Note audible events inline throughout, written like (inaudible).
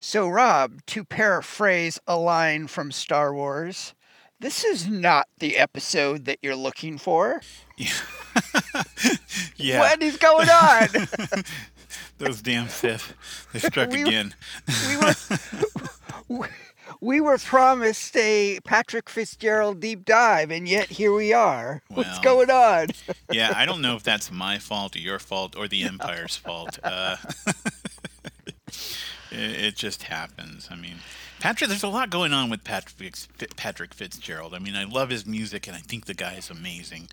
So, Rob, to paraphrase a line from Star Wars, this is not the episode that you're looking for. (laughs) yeah. What is going on? (laughs) Those damn Sith. They struck We- again. we were (laughs) we were promised a Patrick Fitzgerald deep dive, and yet here we are. What's going on? yeah, I don't know if that's my fault or your fault or the Empire's fault. Uh, it, it just happens. I mean, Patrick, there's a lot going on with Patrick, Patrick Fitzgerald. I mean, I love his music and I think the guy is amazing.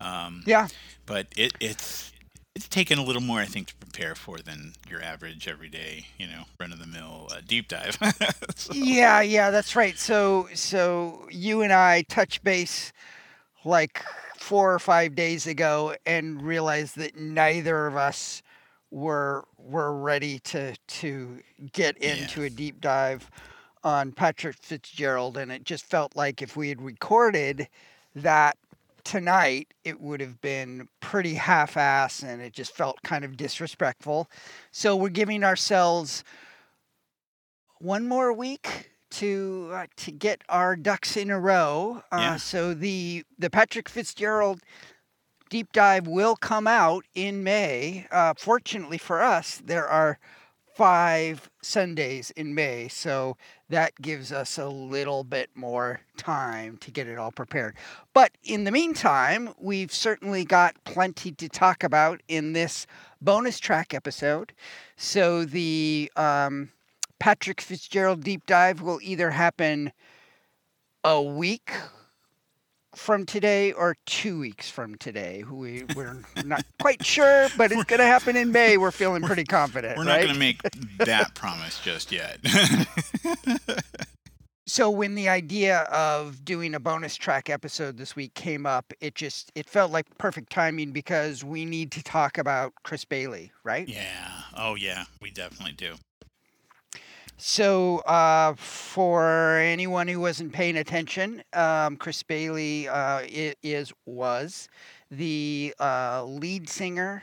Um, Yeah, but it, it's it's taken a little more, I think, to prepare for than your average everyday, you know, run of the mill uh, deep dive. (laughs) So- yeah, yeah. That's right. So, so you and I touch base like four or five days ago, and realized that neither of us were were ready to to get Yeah. into a deep dive on Patrick Fitzgerald, and it just felt like if we had recorded that tonight, it would have been pretty half-ass, and it just felt kind of disrespectful. So we're giving ourselves one more week to uh, to get our ducks in a row. Uh, Yeah. So the the Patrick Fitzgerald deep dive will come out in May. Uh, fortunately for us, there are five Sundays in May, so that gives us a little bit more time to get it all prepared. But in the meantime, we've certainly got plenty to talk about in this bonus track episode. So the um, Patrick Fitzgerald deep dive will either happen a week from today or two weeks from today. We, we're not quite sure, but it's going to happen in May. We're feeling pretty confident, We're not right? going to make that promise just yet. (laughs) so when the idea of doing a bonus track episode this week came up, it just it felt like perfect timing because we need to talk about Chris Bailey, right? yeah. Oh, yeah. We definitely do. So, uh, for anyone who wasn't paying attention, um, Chris Bailey uh, is was the uh, lead singer,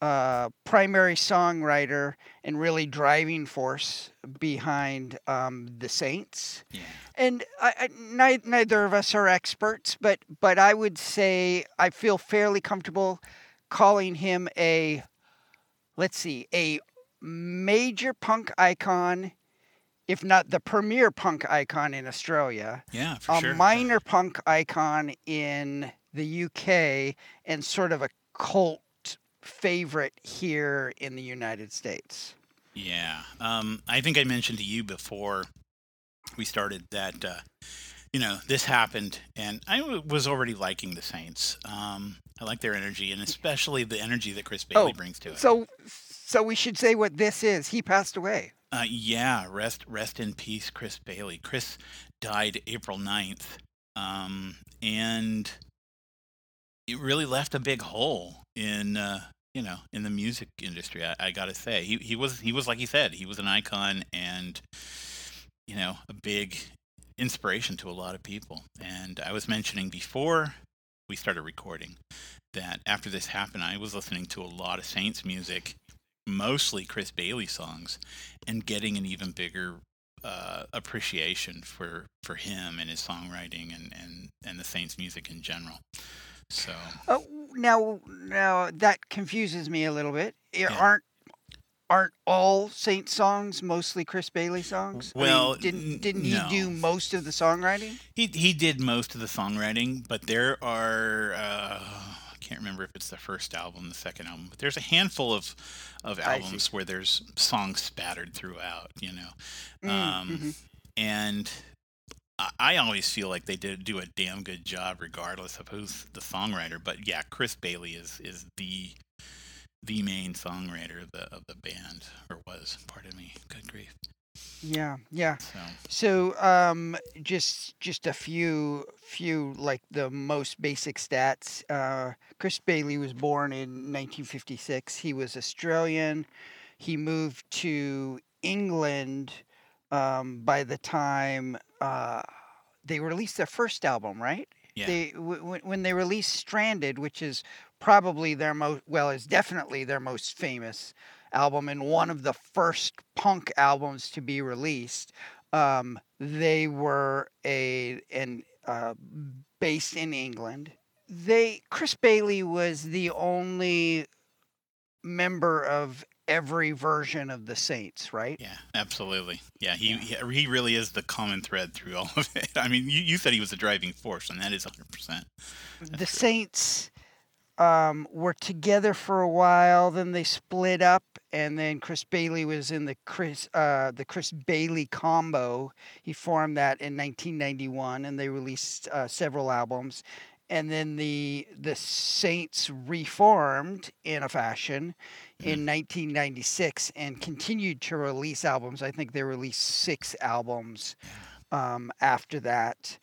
uh, primary songwriter, and really driving force behind um, the Saints. Yeah. And I, I, neither of us are experts, but but I would say I feel fairly comfortable calling him a, let's see, a major punk icon, if not the premier punk icon in Australia, Yeah, for a sure. minor punk icon in the UK, and sort of a cult favorite here in the United States. Yeah. Um, I think I mentioned to you before we started that, uh, you know, this happened, and I w- was already liking the Saints. Um, I like their energy, and especially the energy that Chris Bailey Oh, brings to it. So, so we should say what this is. He passed away. Uh, yeah, rest rest in peace, Chris Bailey. Chris died April 9th, um, and it really left a big hole in uh, you know in the music industry. I, I gotta say, he he was he was like he said, he was an icon and you know a big inspiration to a lot of people. And I was mentioning before we started recording that after this happened, I was listening to a lot of Saints music, mostly Chris Bailey songs and getting an even bigger uh, appreciation for for him and his songwriting and and and the Saints music in general. So Oh, now, now that confuses me a little bit. Yeah. Aren't aren't all Saint songs mostly Chris Bailey songs? I mean, Well, didn't didn't he no. do most of the songwriting? he he did most of the songwriting, but there are uh, can't remember if it's the first album, the second album, but there's a handful of of albums where there's songs spattered throughout. You know, Mm, um, mhm. and I- I always feel like they did do a damn good job, regardless of who's the songwriter. But yeah, Chris Bailey is is the the main songwriter of the of the band, or was. Pardon me. Good grief. Yeah, yeah. So So, um, just just a few few like the most basic stats. Uh, Chris Bailey was born in 1956. He was Australian. He moved to England um, by the time uh, they released their first album, right? Yeah. They w- when they released Stranded, which is probably their most well, is definitely their most famous album and one of the first punk albums to be released. Um, they were a an uh, based in England. They Chris Bailey was the only member of every version of the Saints, right? Yeah, absolutely. Yeah, he yeah. he really is the common thread through all of it. (laughs) I mean, you, you said he was the driving force, and that is 100%. the true. Saints um, were together for a while, then they split up, and then Chris Bailey was in the Chris uh, the Chris Bailey combo. He formed that in 1991, and they released uh, several albums and then the the Saints reformed in a fashion in 1996 mm-hmm. and continued to release albums. I think they released six albums um, after that,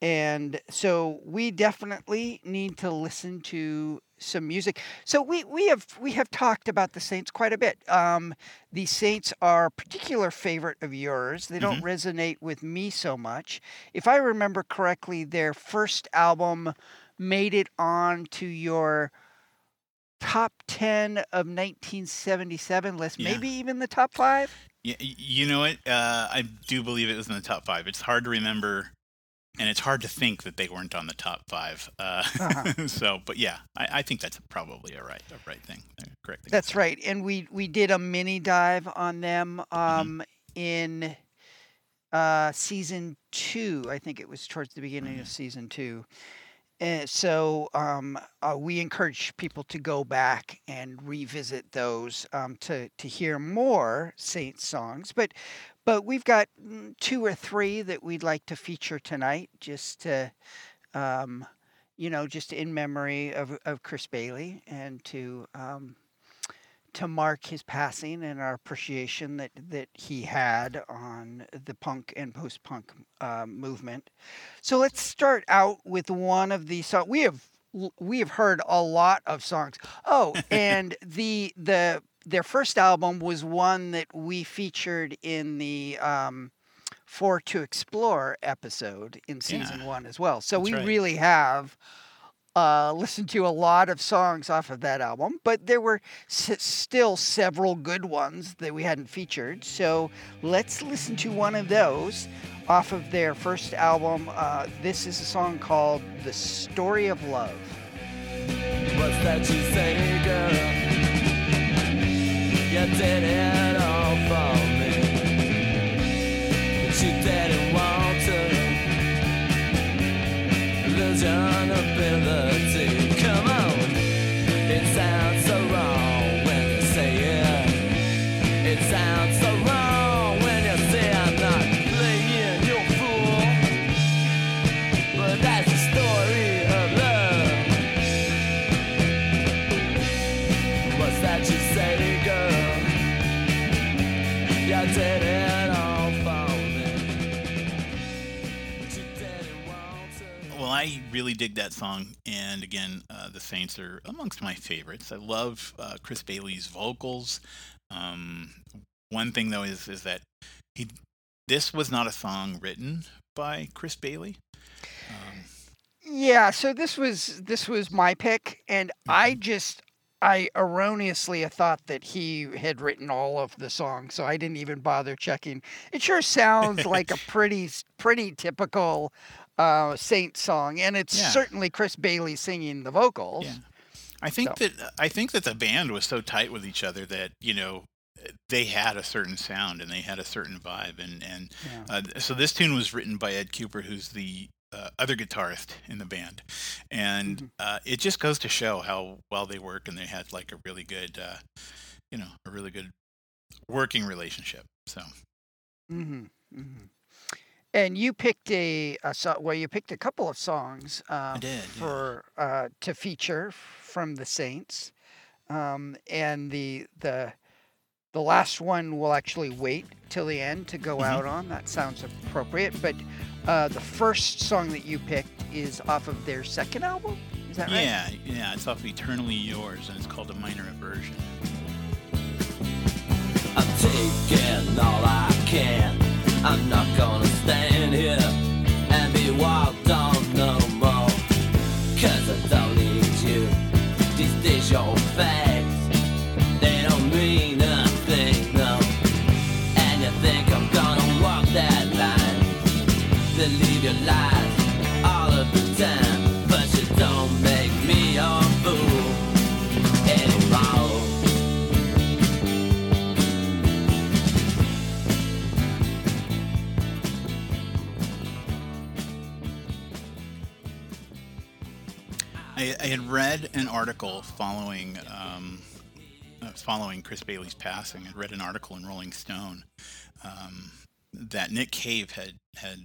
and so we definitely need to listen to some music. So we we have we have talked about the Saints quite a bit. Um, the Saints are a particular favorite of yours. They don't mm-hmm. resonate with me so much. If I remember correctly, their first album made it on to your top 10 of 1977 list, yeah. maybe even the top 5. Yeah, you know what? Uh, I do believe it was in the top 5. It's hard to remember and it's hard to think that they weren't on the top five. Uh, uh-huh. (laughs) so, but yeah, I, I, think that's probably a right, a right thing, correct thing. That's right, and we we did a mini dive on them mm-hmm. um, mm-hmm. in uh, season two. I think it was towards the beginning mm-hmm. of season two. And so um, uh, we encourage people to go back and revisit those um, to to hear more Saints songs. But but we've got mm, two or three that we'd like to feature tonight, just to, um, you know, just in memory of, of Chris Bailey and to um, to mark his passing and our appreciation that that he had on the punk and post punk uh, movement. So let's start out with one of the songs we have we have heard a lot of songs. Oh, (laughs) and the the their first album was one that we featured in the um, For to Explore episode in season yeah. one as well. So That's we right. really have uh, listened to a lot of songs off of that album, but there were s- still several good ones that we hadn't featured. So let's listen to one of those off of their first album. Uh, this is a song called The Story of Love. What's that you say, girl? You did it all for me. But you didn't want to lose your ability. Really dig that song, and again, uh, the Saints are amongst my favorites. I love uh, Chris Bailey's vocals. Um, one thing though is is that he this was not a song written by Chris Bailey. Um, yeah, so this was this was my pick, and I mm-hmm. just I erroneously thought that he had written all of the songs, so I didn't even bother checking. It sure sounds like a (laughs) pretty, pretty typical uh, Saint song, and it's yeah. certainly Chris Bailey singing the vocals. Yeah. I think so. that I think that the band was so tight with each other that you know they had a certain sound and they had a certain vibe, and and yeah. uh, so this tune was written by Ed Kuepper, who's the uh, other guitarist in the band, and mm-hmm. uh, it just goes to show how well they work, and they had like a really good, uh, you know, a really good working relationship. So. Mm-hmm. Mm-hmm. And you picked a, a so, well, you picked a couple of songs um, did, for yeah. uh, to feature from the Saints, um, and the the the last one will actually wait till the end to go mm-hmm. out on. That sounds appropriate. But uh, the first song that you picked is off of their second album. Is that right? Yeah, yeah. It's off of Eternally Yours, and it's called A Minor Aversion. I'm taking all I can. I'm not gonna stand in here and be walked on no more. Cause I don't need you. These days your facts, they don't mean nothing, no. And you think I'm gonna walk that line to leave your life. I, I had read an article following um, uh, following Chris Bailey's passing. I'd read an article in Rolling Stone um, that Nick Cave had had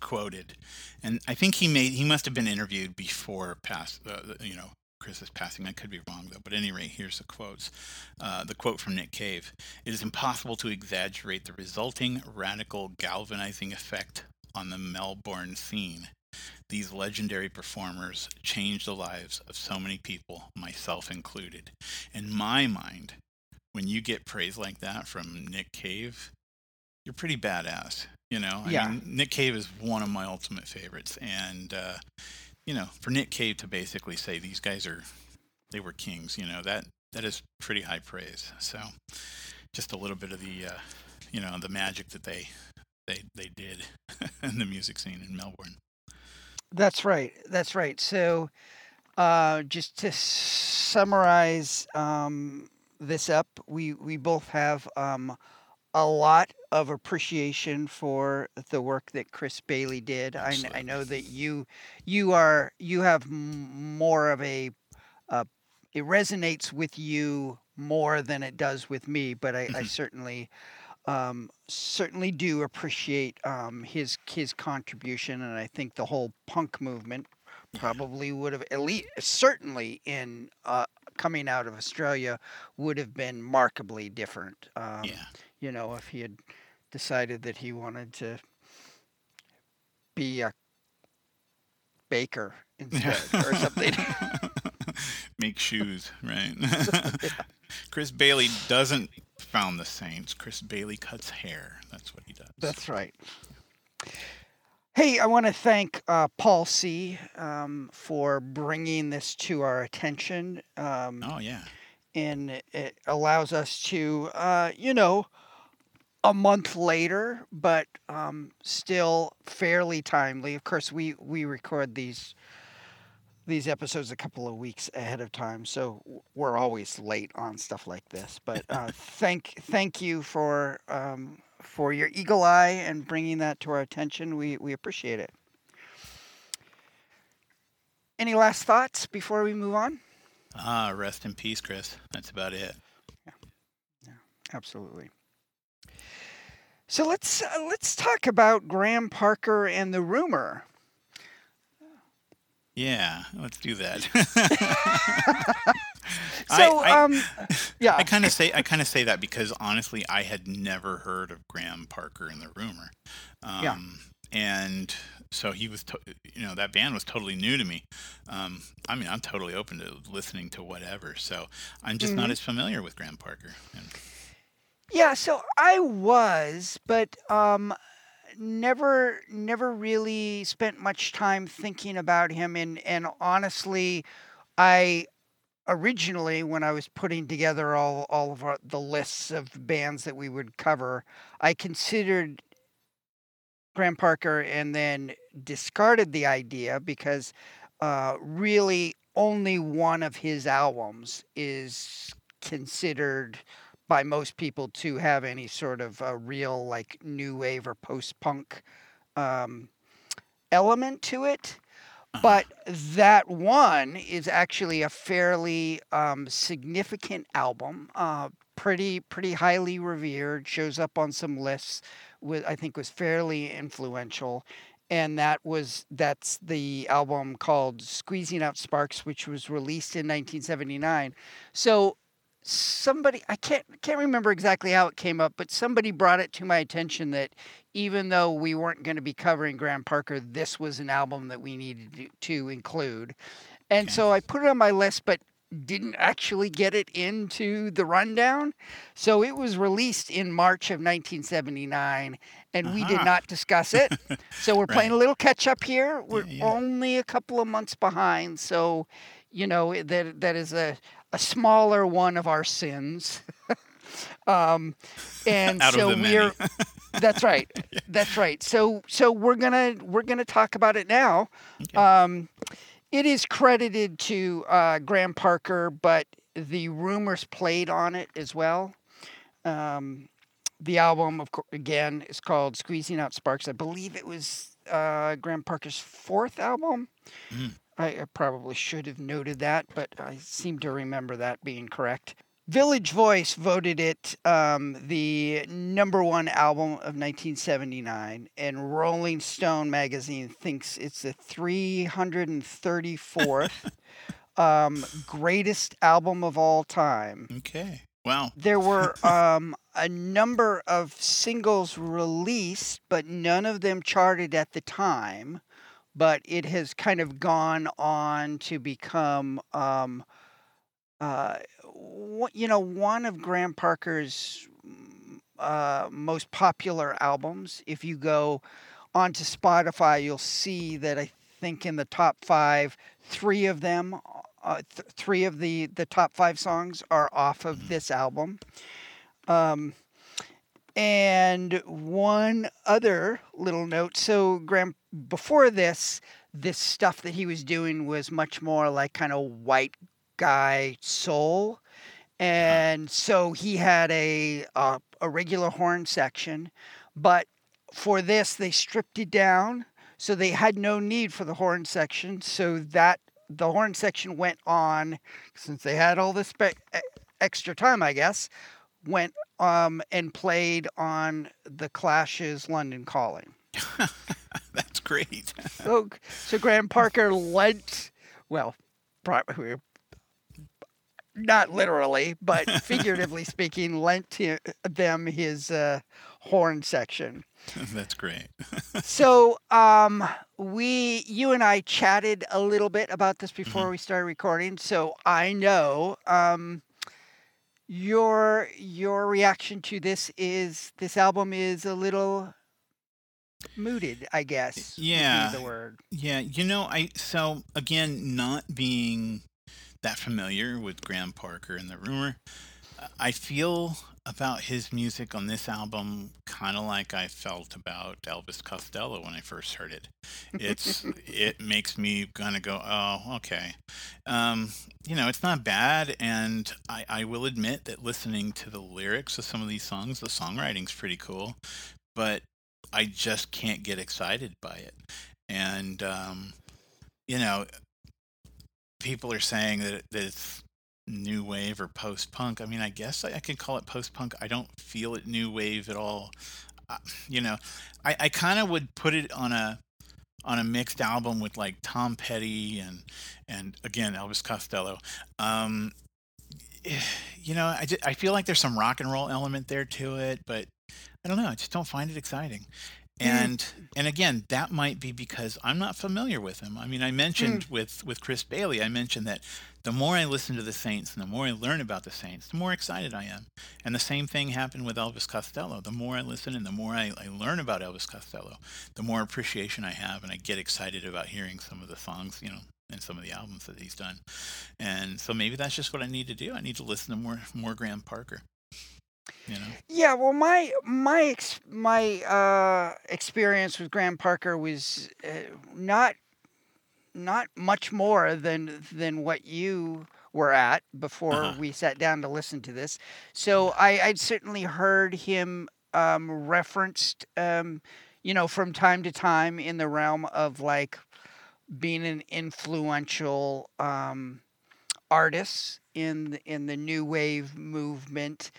quoted, and I think he made he must have been interviewed before pass uh, you know Chris's passing. I could be wrong though, but at any rate, here's the quotes. Uh, the quote from Nick Cave: "It is impossible to exaggerate the resulting radical galvanizing effect on the Melbourne scene." These legendary performers changed the lives of so many people, myself included. In my mind, when you get praise like that from Nick Cave, you're pretty badass. You know, I Yeah. mean, Nick Cave is one of my ultimate favorites, and uh, you know, for Nick Cave to basically say these guys are, they were kings. You know, that that is pretty high praise. So, just a little bit of the, uh, you know, the magic that they they they did (laughs) in the music scene in Melbourne. That's right. That's right. So, uh, just to summarize um, this up, we we both have um, a lot of appreciation for the work that Chris Bailey did. I, I know that you you are you have more of a uh, it resonates with you more than it does with me, but I, I Mhm. certainly um, certainly do appreciate um, his his contribution, and I think the whole punk movement probably would have at least certainly in uh, coming out of Australia would have been markedly different. Um, yeah. You know, if he had decided that he wanted to be a baker instead or something. (laughs) (laughs) Make shoes, right? (laughs) Chris Bailey doesn't found the Saints. Chris Bailey cuts hair. That's what he does. That's right. Hey, I want to thank uh, Paul C. Um, for bringing this to our attention. Um, oh yeah. and it allows us to, uh, you know, a month later, but um, still fairly timely. Of course, we we record these these episodes a couple of weeks ahead of time, so we're always late on stuff like this. But uh, (laughs) thank thank you for um, for your eagle eye and bringing that to our attention. We we appreciate it. Any last thoughts before we move on? Ah, rest in peace, Chris. That's about it. Yeah, yeah absolutely. So let's uh, let's talk about Graham Parker and the rumor. Yeah, let's do that. (laughs) So I, I, um, (laughs) yeah, I kind of say I kind of say that because honestly, I had never heard of Graham Parker and the Rumor. Um, Yeah. And so he was, to- you know, that band was totally new to me. Um, I mean, I'm totally open to listening to whatever. So I'm just not Mhm. as familiar with Graham Parker. And, yeah. So I was, but um, never never really spent much time thinking about him. And and honestly, I originally when I was putting together all all of our, the lists of bands that we would cover, I considered Graham Parker and then discarded the idea because uh, really only one of his albums is considered by most people to have any sort of a real like new wave or post punk um, element to it. uh-huh. But that one is actually a fairly um, significant album, uh, pretty pretty highly revered. Shows up on some lists. With I think was fairly influential, and that was that's the album called "Squeezing Out Sparks," which was released in 1979. So somebody I can't can't remember exactly how it came up, but somebody brought it to my attention that even though we weren't going to be covering Graham Parker, this was an album that we needed to, to include. And Okay. so I put it on my list, but didn't actually get it into the rundown. So it was released in March of 1979, and we did uh-huh. not discuss it. (laughs) So we're playing a little catch up here. We're yeah. only a couple of months behind. So, you know, that that is a, a smaller one of our sins. (laughs) Um, and so we're (laughs) that's right. That's right. So so we're gonna we're gonna talk about it now. Okay. Um, it is credited to uh, Graham Parker, but the rumors played on it as well. Um, the album, of course, again, is called "Squeezing Out Sparks." I believe it was uh, Graham Parker's fourth album. Mm. I, I probably should have noted that, but I seem to remember that being correct. Village Voice voted it um, the number one album of 1979, and Rolling Stone magazine thinks it's the 334th um, greatest album of all time. Okay. Wow. There were (laughs) um, a number of singles released, but none of them charted at the time. But it has kind of gone on to become, um, uh, you know, one of Graham Parker's uh, most popular albums. If you go onto Spotify, you'll see that I think in the top five, three of them, uh, th- three of the the top five songs are off of this album. Um, and one other little note. So Graham, before this, this stuff that he was doing was much more like kind of white guy soul. And so he had a, a a regular horn section, but for this they stripped it down, so they had no need for the horn section. So that the horn section went on, since they had all this extra time, I guess, went um and played on the Clash's London Calling. (laughs) (laughs) That's great. So so Graham Parker lent, well, pro- not literally, but (laughs) figuratively speaking, lent hi- them his uh, horn section. (laughs) That's great. So, um, we, you and I chatted a little bit about this before we started recording. So I know, um, your your reaction to this is this album is a little mooted, I guess. Yeah. the word. Yeah, you know, I so again, not being that familiar with Graham Parker and the rumor, uh, I feel about his music on this album kind of like I felt about Elvis Costello when I first heard it. It's (laughs) it makes me kind of go, oh, okay. Um, you know, it's not bad, and I, I will admit that listening to the lyrics of some of these songs, the songwriting's pretty cool, but I just can't get excited by it. And um, you know, people are saying that, that it's new wave or post punk. I mean, I guess I, I could call it post punk. I don't feel it new wave at all. Uh, you know, I, I kind of would put it on a on a mixed album with like Tom Petty and and again Elvis Costello. Um, (sighs) you know, I, ju- I feel like there's some rock and roll element there to it, but I don't know. I just don't find it exciting. Mm. And and again, that might be because I'm not familiar with him. I mean, I mentioned mm. with with Chris Bailey, I mentioned that the more I listen to the Saints and the more I learn about the Saints, the more excited I am. And the same thing happened with Elvis Costello. The more I listen and the more I, I learn about Elvis Costello, the more appreciation I have, and I get excited about hearing some of the songs, you know, and some of the albums that he's done. And so maybe that's just what I need to do. I need to listen to more more Graham Parker. You know. Yeah, well, my my ex- my uh, experience with Graham Parker was uh, not not much more than than what you were at before Uh-huh. we sat down to listen to this. So I, I'd certainly heard him um, referenced, um, you know, from time to time in the realm of like being an influential um, artist in in the new wave movement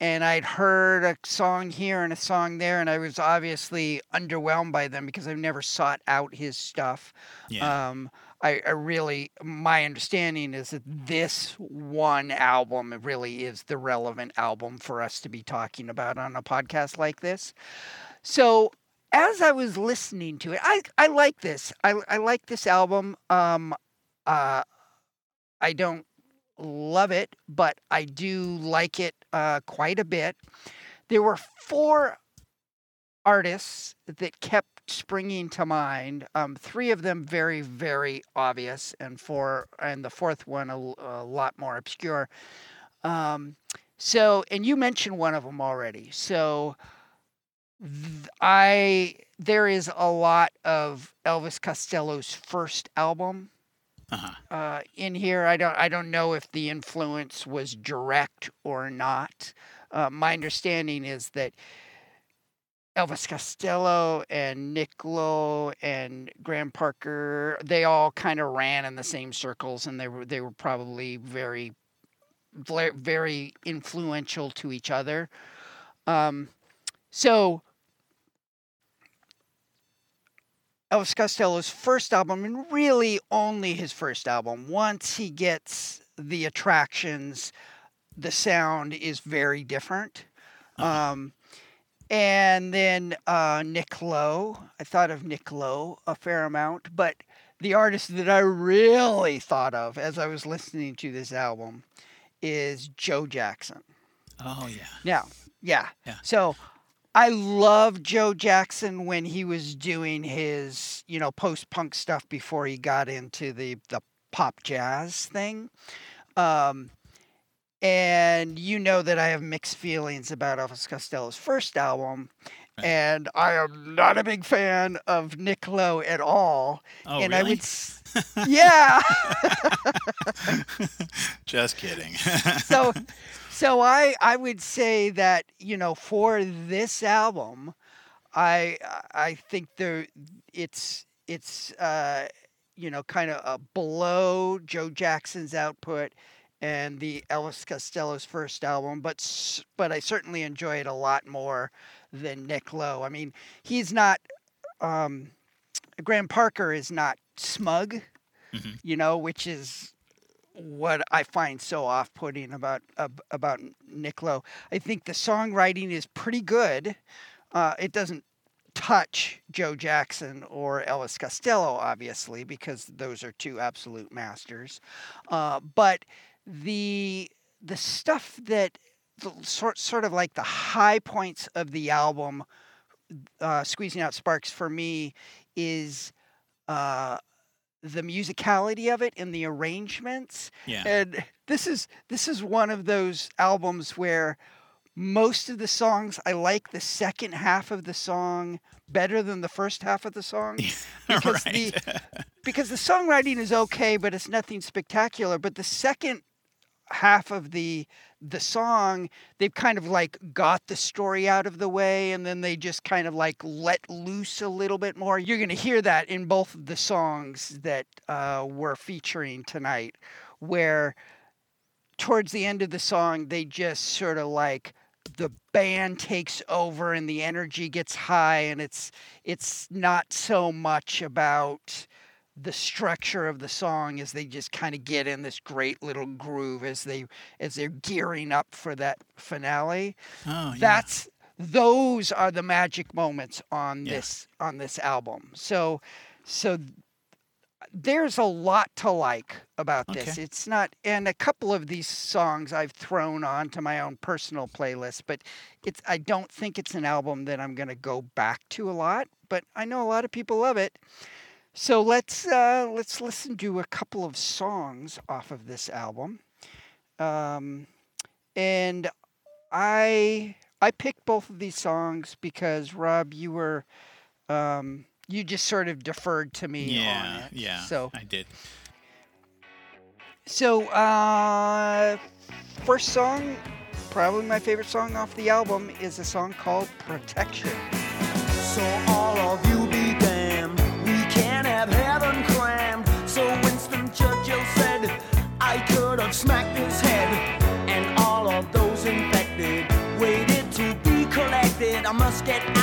and I'd heard a song here and a song there, and I was obviously underwhelmed by them because I've never sought out his stuff. Yeah. Um, I, I really, my understanding is that this one album really is the relevant album for us to be talking about on a podcast like this. So as I was listening to it, I, I like this. I, I like this album. Um, uh, I don't love it, but I do like it uh, quite a bit. There were four artists that kept springing to mind. Um, three of them very, very obvious, and four, and the fourth one a lot more obscure. Um, so, and you mentioned one of them already. So, th- I there is a lot of Elvis Costello's first album Uh-huh. uh, in here. I don't I don't know if the influence was direct or not. Uh, my understanding is that Elvis Costello and Nick Lowe and Graham Parker they all kind of ran in the same circles and they were they were probably very very influential to each other. Um, so Elvis Costello's first album, and really only his first album. Once he gets the attractions, the sound is very different. Um, and then uh, Nick Lowe. I thought of Nick Lowe a fair amount, but the artist that I really thought of as I was listening to this album is Joe Jackson. Oh yeah. Now, yeah. Yeah. So I loved Joe Jackson when he was doing his, you know, post punk stuff before he got into the the pop jazz thing. Um and you know that I have mixed feelings about Elvis Costello's first album. Right. And I am not a big fan of Nick Lowe at all. Oh and really? I would (laughs) s- Yeah. Just kidding. so so I I would say that you know for this album, I I think there it's it's uh, you know kind of below Joe Jackson's output and the Elvis Costello's first album, but but I certainly enjoy it a lot more than Nick Lowe. I mean, he's not. Um, Graham Parker is not smug, Mhm. you know, which is what I find so off-putting about ab- about Nick Lowe. I think the songwriting is pretty good. Uh, it doesn't touch Joe Jackson or Elvis Costello, obviously, because those are two absolute masters. Uh, but the the stuff that the sort sort of like the high points of the album, uh, squeezing out sparks for me, is. The musicality of it and the arrangements yeah. and this is this is one of those albums where most of the songs I like the second half of the song better than the first half of the song (laughs) because right. the (laughs) because the songwriting is okay but it's nothing spectacular but the second half of the the song they've kind of like got the story out of the way and then they just kind of like let loose a little bit more. You're going to hear that in both of the songs that uh, we're featuring tonight where towards the end of the song they just sort of like the band takes over and the energy gets high and it's it's not so much about the structure of the song as they just kind of get in this great little groove as they as they're gearing up for that finale oh yeah. that's those are the magic moments on Yeah. this on this album so so there's a lot to like about this Okay. it's not and a couple of these songs i've thrown onto my own personal playlist but it's i don't think it's an album that i'm going to go back to a lot but i know a lot of people love it so let's uh, let's listen to a couple of songs off of this album, um, and I I picked both of these songs because Rob, you were um, you just sort of deferred to me on yeah, it. yeah. So I did. so uh, first song, probably my favorite song off the album, is a song called Protection. So I must get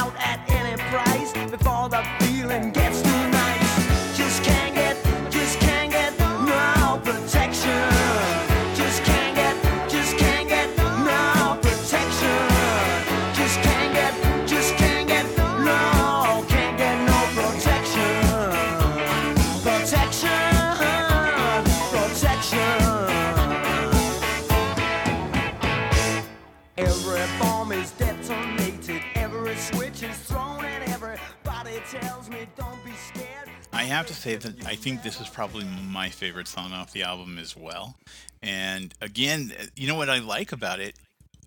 have to say that I think this is probably my favorite song off the album as well. And again, you know what I like about it?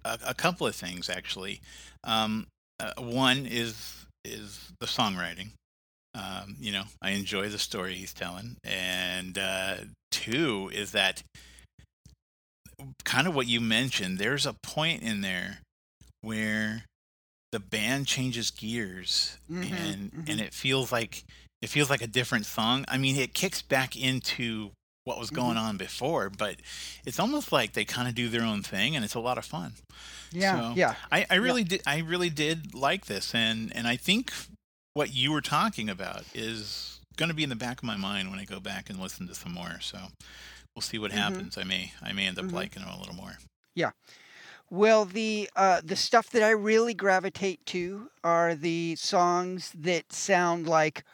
a, a couple of things actually. Um, uh, one is is the songwriting. Um, you know, I enjoy the story he's telling, and uh, two is that kind of what you mentioned. There's a point in there where the band changes gears, Mhm, and mhm. and it feels like it feels like a different song. I mean, it kicks back into what was going on before, but it's almost like they kind of do their own thing, and it's a lot of fun. Yeah, So, yeah. I, I really did I really did like this and and I think what you were talking about is going to be in the back of my mind when I go back and listen to some more. So we'll see what Mhm. happens. I may I may end up Mhm. liking them a little more. Yeah. Well, the uh, the stuff that I really gravitate to are the songs that sound like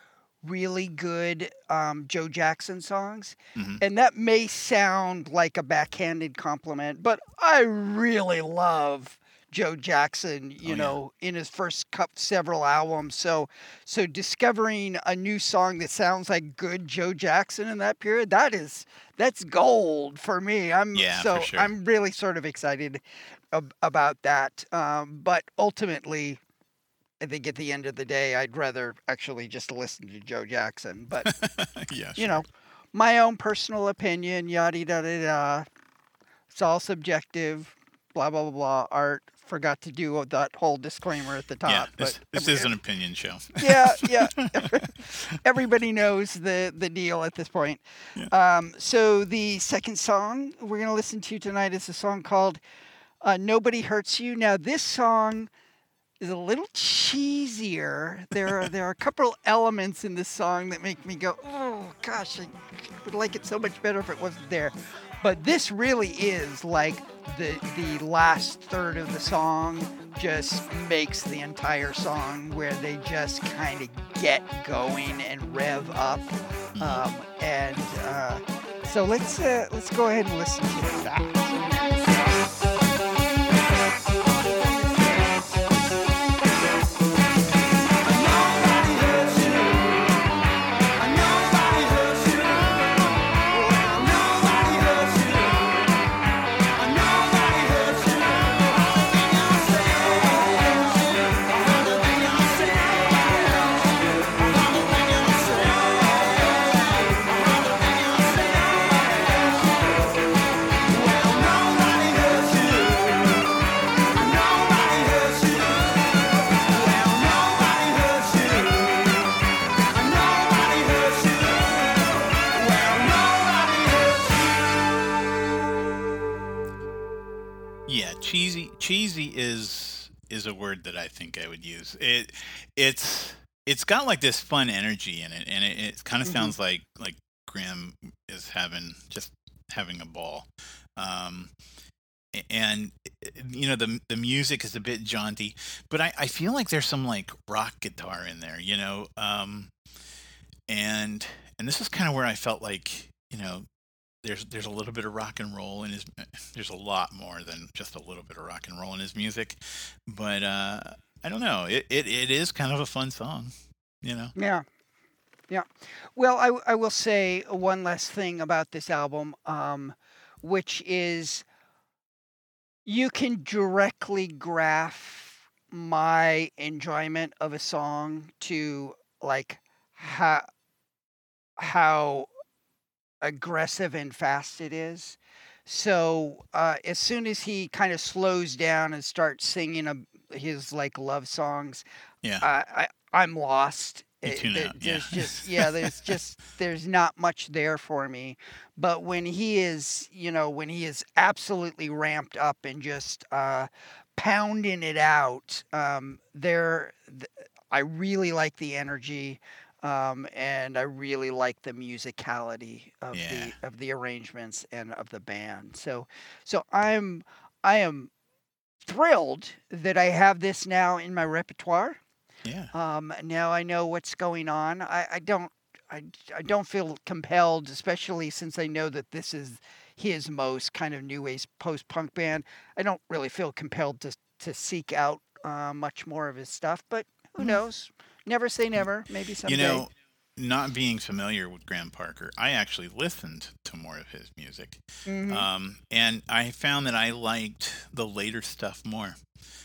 really good um, Joe Jackson songs, Mhm. and that may sound like a backhanded compliment, but I really love Joe Jackson. You Oh, yeah. know, in his first cup several albums, so so discovering a new song that sounds like good Joe Jackson in that period, that is that's gold for me. I'm Yeah, so sure. I'm really sort of excited ab- about that. Um, but ultimately, I think at the end of the day, I'd rather actually just listen to Joe Jackson. (laughs) But yeah. you know, my own personal opinion, yada yada yada. It's all subjective. Blah blah blah blah. Art forgot to do that whole disclaimer at the top. yeah, this, but this is an opinion show. (laughs) yeah, yeah. (laughs) Everybody knows the the deal at this point. Um, so the second song we're gonna listen to tonight is a song called uh, "Nobody Hurts You." Now this song is a little cheesier. There are there are a couple elements in this song that make me go, "Oh gosh, I would like it so much better if it wasn't there." But this really is like the the last third of the song just makes the entire song where they just kind of get going and rev up. Um, and uh, so let's uh, let's go ahead and listen to that. Cheesy is is a word that I think I would use. It it's it's got like this fun energy in it and it, it kind of Mhm. sounds like like Graham is having just having a ball. Um and uh, you know the the music is a bit jaunty, but I, I feel like there's some like rock guitar in there, you know. Um and and this is kind of where I felt like, you know, there's there's a little bit of rock and roll in his there's a lot more than just a little bit of rock and roll in his music but uh i don't know it it, it is kind of a fun song you know Yeah. Yeah. Well, I, I will say one last thing about this album, um, which is you can directly graph my enjoyment of a song to like how how aggressive and fast it is. So uh, as soon as he kind of slows down and starts singing a, his like love songs, yeah I, I I'm lost. It- tune there- yeah. There's just (laughs) yeah, there's just there's not much there for me. But when he is, you know, when he is absolutely ramped up and just uh, pounding it out, um, there, th- I really like the energy. Um, and I really like the musicality of Yeah. the of the arrangements and of the band. So, so I'm I am thrilled that I have this now in my repertoire. yeah Um, now I know what's going on. I, I don't I, I don't feel compelled, especially since I know that this is his most kind of new wave post punk band. I don't really feel compelled to to seek out uh, much more of his stuff. But who Mhm. knows? Never say never. Maybe someday. you know not being familiar with Graham Parker, I actually listened to more of his music, Mhm. um, and I found that I liked the later stuff more.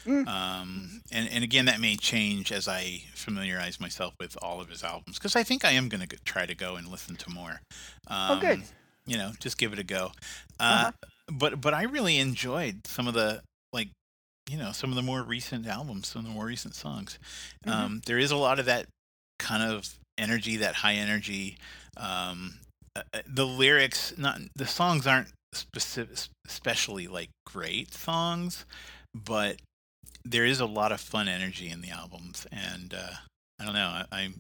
Mm. Um, and and again, that may change as I familiarize myself with all of his albums, because I think I am going to try to go and listen to more. Um, Oh, good. You know, just give it a go. Uh-huh. Uh, But but I really enjoyed some of the like, you know, some of the more recent albums, some of the more recent songs. Mhm. Um, there is a lot of that kind of energy, that high energy. Um, uh, uh, the lyrics, not the songs aren't specific, especially like great songs, but there is a lot of fun energy in the albums, and uh, I don't know, I, I,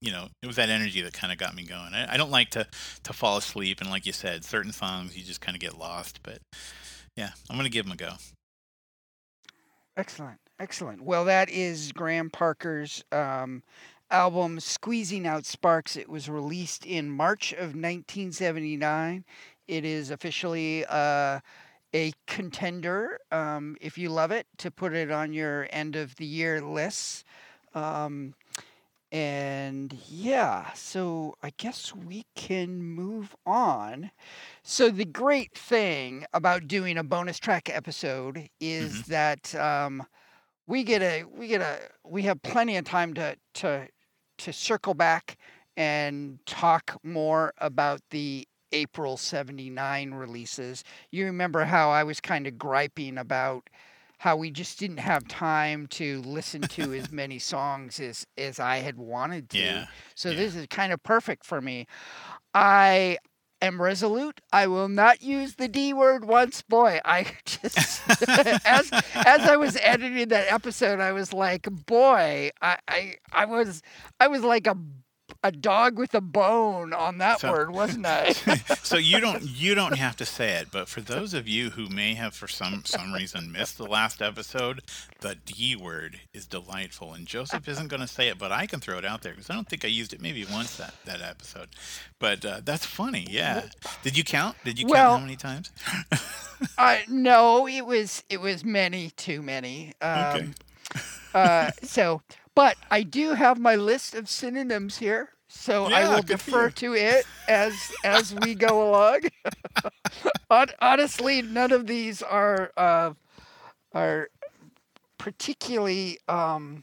you know, it was that energy that kind of got me going. I, I don't like to to fall asleep, and like you said, certain songs you just kind of get lost, but yeah, I'm gonna give them a go. Excellent, excellent. Well, that is Graham Parker's um, album "Squeezing Out Sparks." It was released in March of 1979. It is officially uh, a contender, um, if you love it, to put it on your end of the year lists. Um, and yeah, so I guess we can move on. So the great thing about doing a bonus track episode is that um, we get a we get a we have plenty of time to to to circle back and talk more about the April 79 releases. You remember how I was kind of griping about how we just didn't have time to listen to as (laughs) many songs as as I had wanted to. Yeah, So yeah. this is kind of perfect for me. I am resolute. I will not use the D word once. Boy, I (laughs) just as as I was editing that episode, I was like, boy, I I, I was I was like a a dog with a bone on that So- word, wasn't I? (laughs) so you don't you don't have to say it, but for those of you who may have for some some reason missed the last episode, the D word is delightful, and Joseph isn't going to say it, but I can throw it out there because I don't think I used it maybe once that that episode, but uh, that's funny. Yeah. Did you count? Did you count Well- how many times? (laughs) uh, no, it was it was many too many. Um, Okay. uh, so, but I do have my list of synonyms here, so I will defer to it as as we go along. (laughs) Honestly, none of these are uh, are particularly um,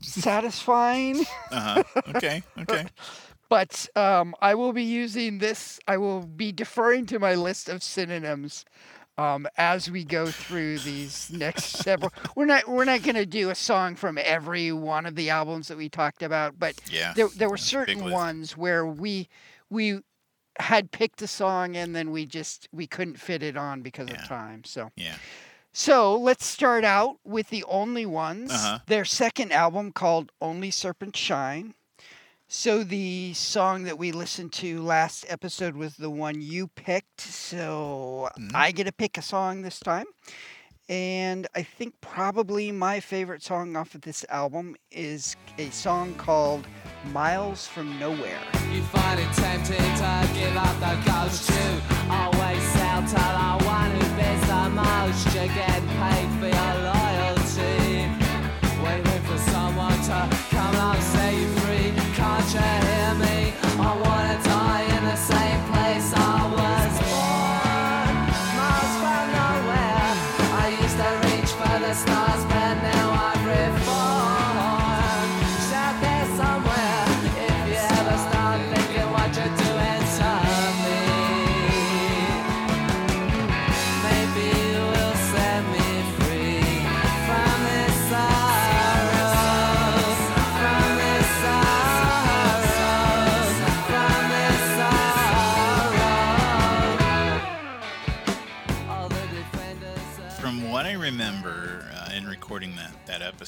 satisfying. Uh huh. Okay. Okay. (laughs) but um, I will be using this. I will be deferring to my list of synonyms um, as we go through these next several. We're not we're not going to do a song from every one of the albums that we talked about, but Yeah. there there were certain ones where we we had picked a song and then we just we couldn't fit it on because Yeah. of time. So Yeah. so let's start out with the Only Ones, Uh-huh. their second album called Only Serpent Shine. So the song that we listened to last episode was the one you picked. So Mhm. I get to pick a song this time. And I think probably my favorite song off of this album is a song called Miles from Nowhere. You find it tempting to give up the ghost you always sell to the one who bids the most. You're getting paid for your loyalty.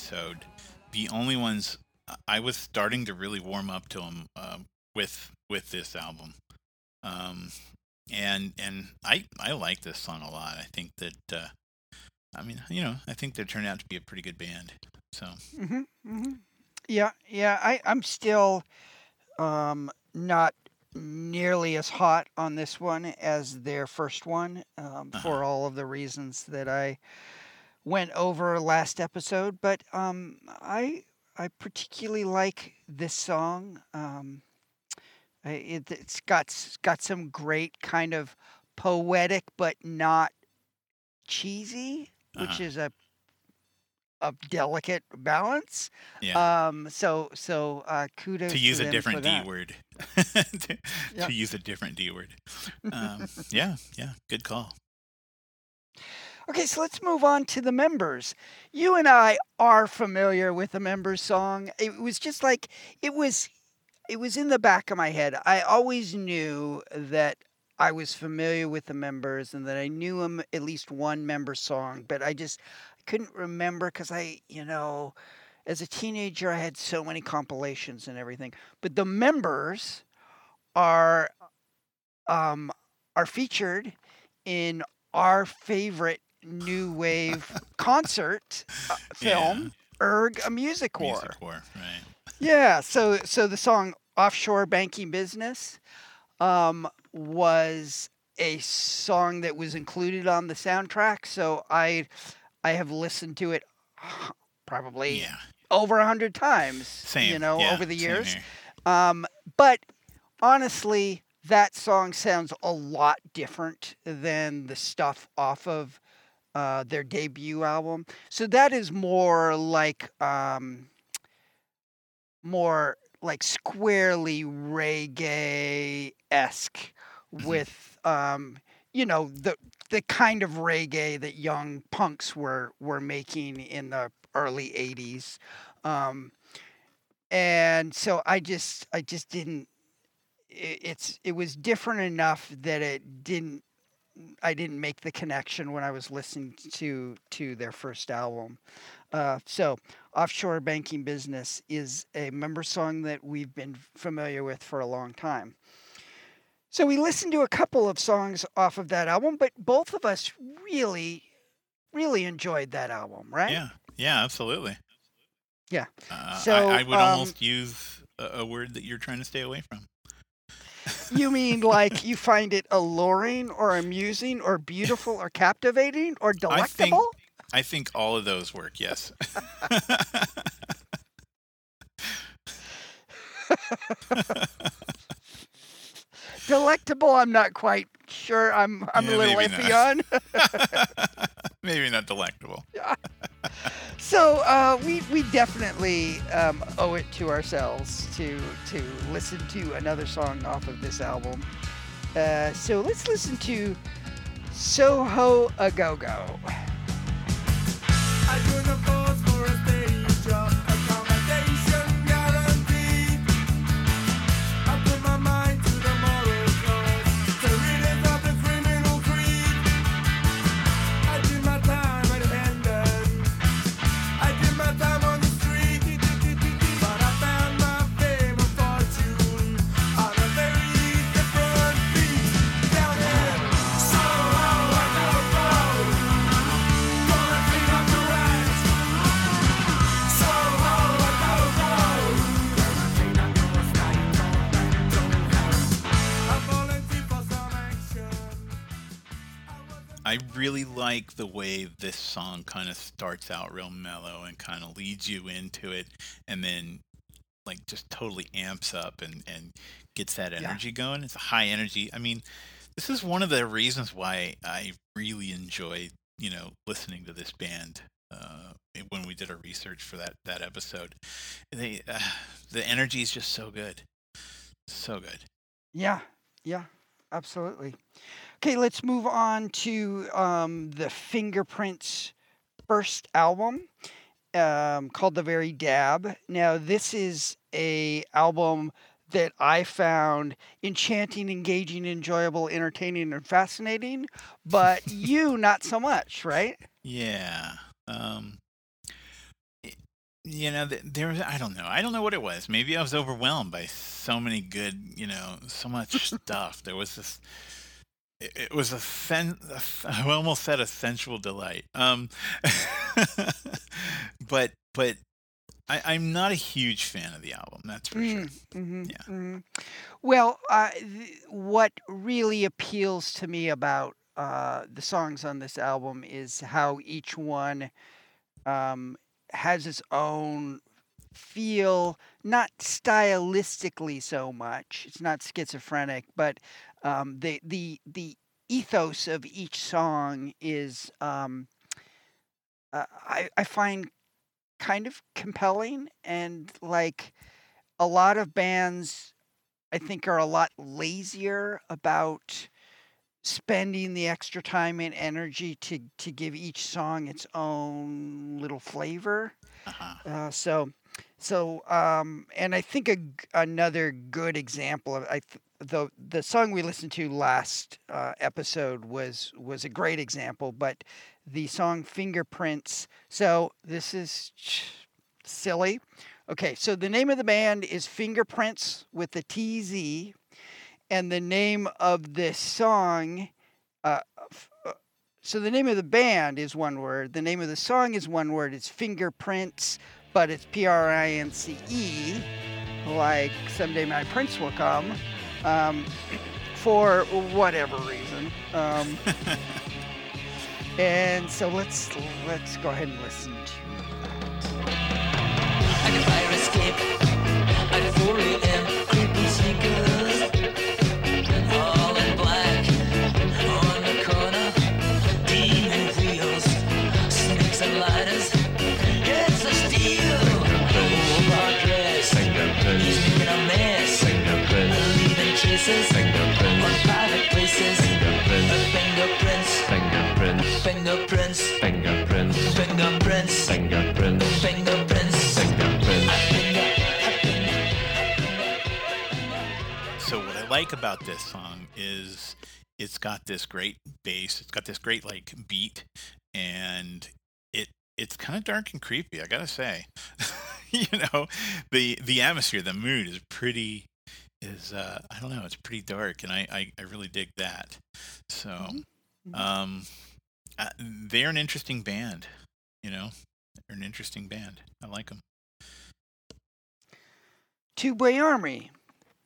Episode, the only ones I was starting to really warm up to them uh, with with this album, um, and and I I like this song a lot. I think that uh, I mean you know I think they turned out to be a pretty good band. So hmm hmm Yeah, yeah. I, I'm still um, not nearly as hot on this one as their first one um, for all of the reasons that I went over last episode. But um, I I particularly like this song. Um, it, it's got s- got some great kind of poetic, but not cheesy, which Uh-huh. is a a delicate balance. Yeah. Um, so so uh, kudos to use a them different D that. word. to, (laughs) Yeah. to use a different D word. (laughs) Um, yeah, yeah, good call. Okay, so let's move on to the members. You and I are familiar with the members song. It was just like it was it was in the back of my head. I always knew that I was familiar with the members and that I knew them at least one member song, but I just couldn't remember cuz I, you know, as a teenager I had so many compilations and everything. But the members are um are featured in our favorite new wave concert uh, film, Urgh, a music war. Music war, right? Yeah, so so the song "Offshore Banking Business" um, was a song that was included on the soundtrack. So I I have listened to it probably Yeah, over a hundred times. same. you know, yeah, over the years. Um, but honestly, that song sounds a lot different than the stuff off of uh, their debut album. So that is more like um, more like squarely reggae esque Mhm. with um, you know the the kind of reggae that young punks were were making in the early 80s um, and so i just i just didn't i- it's it was different enough that it didn't i didn't make the connection when i was listening to to their first album uh, so offshore banking business is a member song that we've been familiar with for a long time so we listened to a couple of songs off of that album but both of us really really enjoyed that album right Yeah, yeah, absolutely. Yeah. Uh, So, I, I would um, almost use a, a word that you're trying to stay away from. You mean like you find it alluring or amusing or beautiful or captivating or (laughs) I think delectable? I think all of those work. Yes. (laughs) (laughs) Delectable, I'm not quite sure. I'm I'm Yeah, a little maybe iffy not. on. (laughs) (laughs) Maybe not delectable. (laughs) So uh, we we definitely um, owe it to ourselves to to listen to another song off of this album. Uh, so let's listen to Soho a Go Go. I really like the way this song kind of starts out real mellow and kind of leads you into it, and then like just totally amps up and and gets that Yeah. energy going. It's a high energy. I mean, this is one of the reasons why I really enjoy you know listening to this band. Uh, when we did our research for that that episode, they uh, (sighs) the energy is just so good, so good. Yeah, yeah, absolutely. Okay, let's move on to um, the Fingerprintz first album um, called The Very Dab. Now, this is a album that I found enchanting, engaging, enjoyable, entertaining, and fascinating, but (laughs) you not so much, right? Yeah. Um you know, there was I don't know. I don't know what it was. Maybe I was overwhelmed by so many good, you know, so much (laughs) stuff. There was this it, it was a sen- (laughs) I almost said a sensual delight. Um (laughs) but but I, I'm not a huge fan of the album, that's for sure. hmm Yeah. hmm Well, uh, th- what really appeals to me about uh, the songs on this album is how each one um, has its own feel not stylistically so much. It's not schizophrenic, but um, the the the ethos of each song is um, uh, I I find kind of compelling and like a lot of bands I think are a lot lazier about spending the extra time and energy to to give each song its own little flavor. Uh-huh. Uh, so so um and I think a another good example of I th the the song we listened to last, uh, episode was was a great example, but the song Fingerprince so this is silly. Okay, so the name of the band is Fingerprintz with a TZ, and the name of this song, uh, uh so the name of the band is one word, the name of the song is one word, it's Fingerprince, but it's P-R-I-N-C-E, like Someday My Prince Will Come, um, for whatever reason. Um, (laughs) and so let's let's go ahead and listen to I Fingerprints, Fingerprints. fingerprints, Fingerprints. fingerprints, Fingerprints. fingerprints. So what I like about this song is it's got this great bass, it's got this great like beat, and it it's kind of dark and creepy. I gotta say, (laughs) you know, the the atmosphere, the mood is pretty is uh, I don't know, it's pretty dark, and I I, I really dig that. So, Mhm. um, uh, they're an interesting band, you know, they're an interesting band. I like them. Tubeway Army.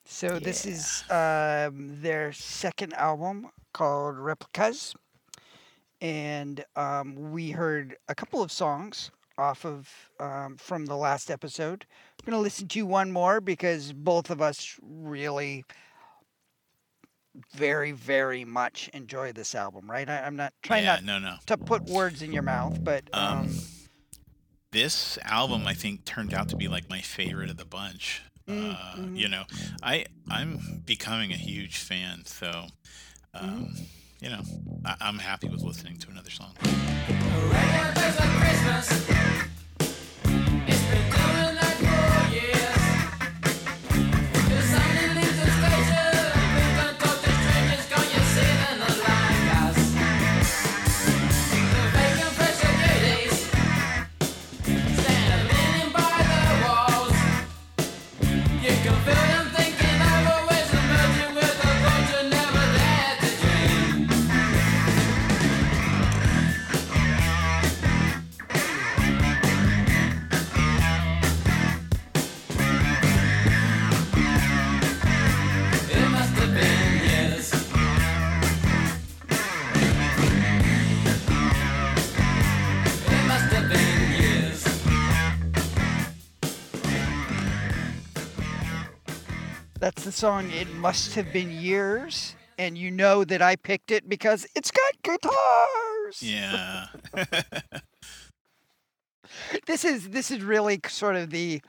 So this is um, their second album called Replicas, and um, we heard a couple of songs off of um, from the last episode. I'm gonna listen to one more because both of us really very very much enjoy this album. Right? I, I'm not trying yeah, not no, no. to put words in your mouth, but um, Um, this album I think turned out to be like my favorite of the bunch. Uh, mhm. You know, I I'm becoming a huge fan, so um, you know I, I'm happy with listening to another song. Song It Must Have Been Years. And you know that I picked it because it's got guitars. Yeah, (laughs) This is this is really sort of the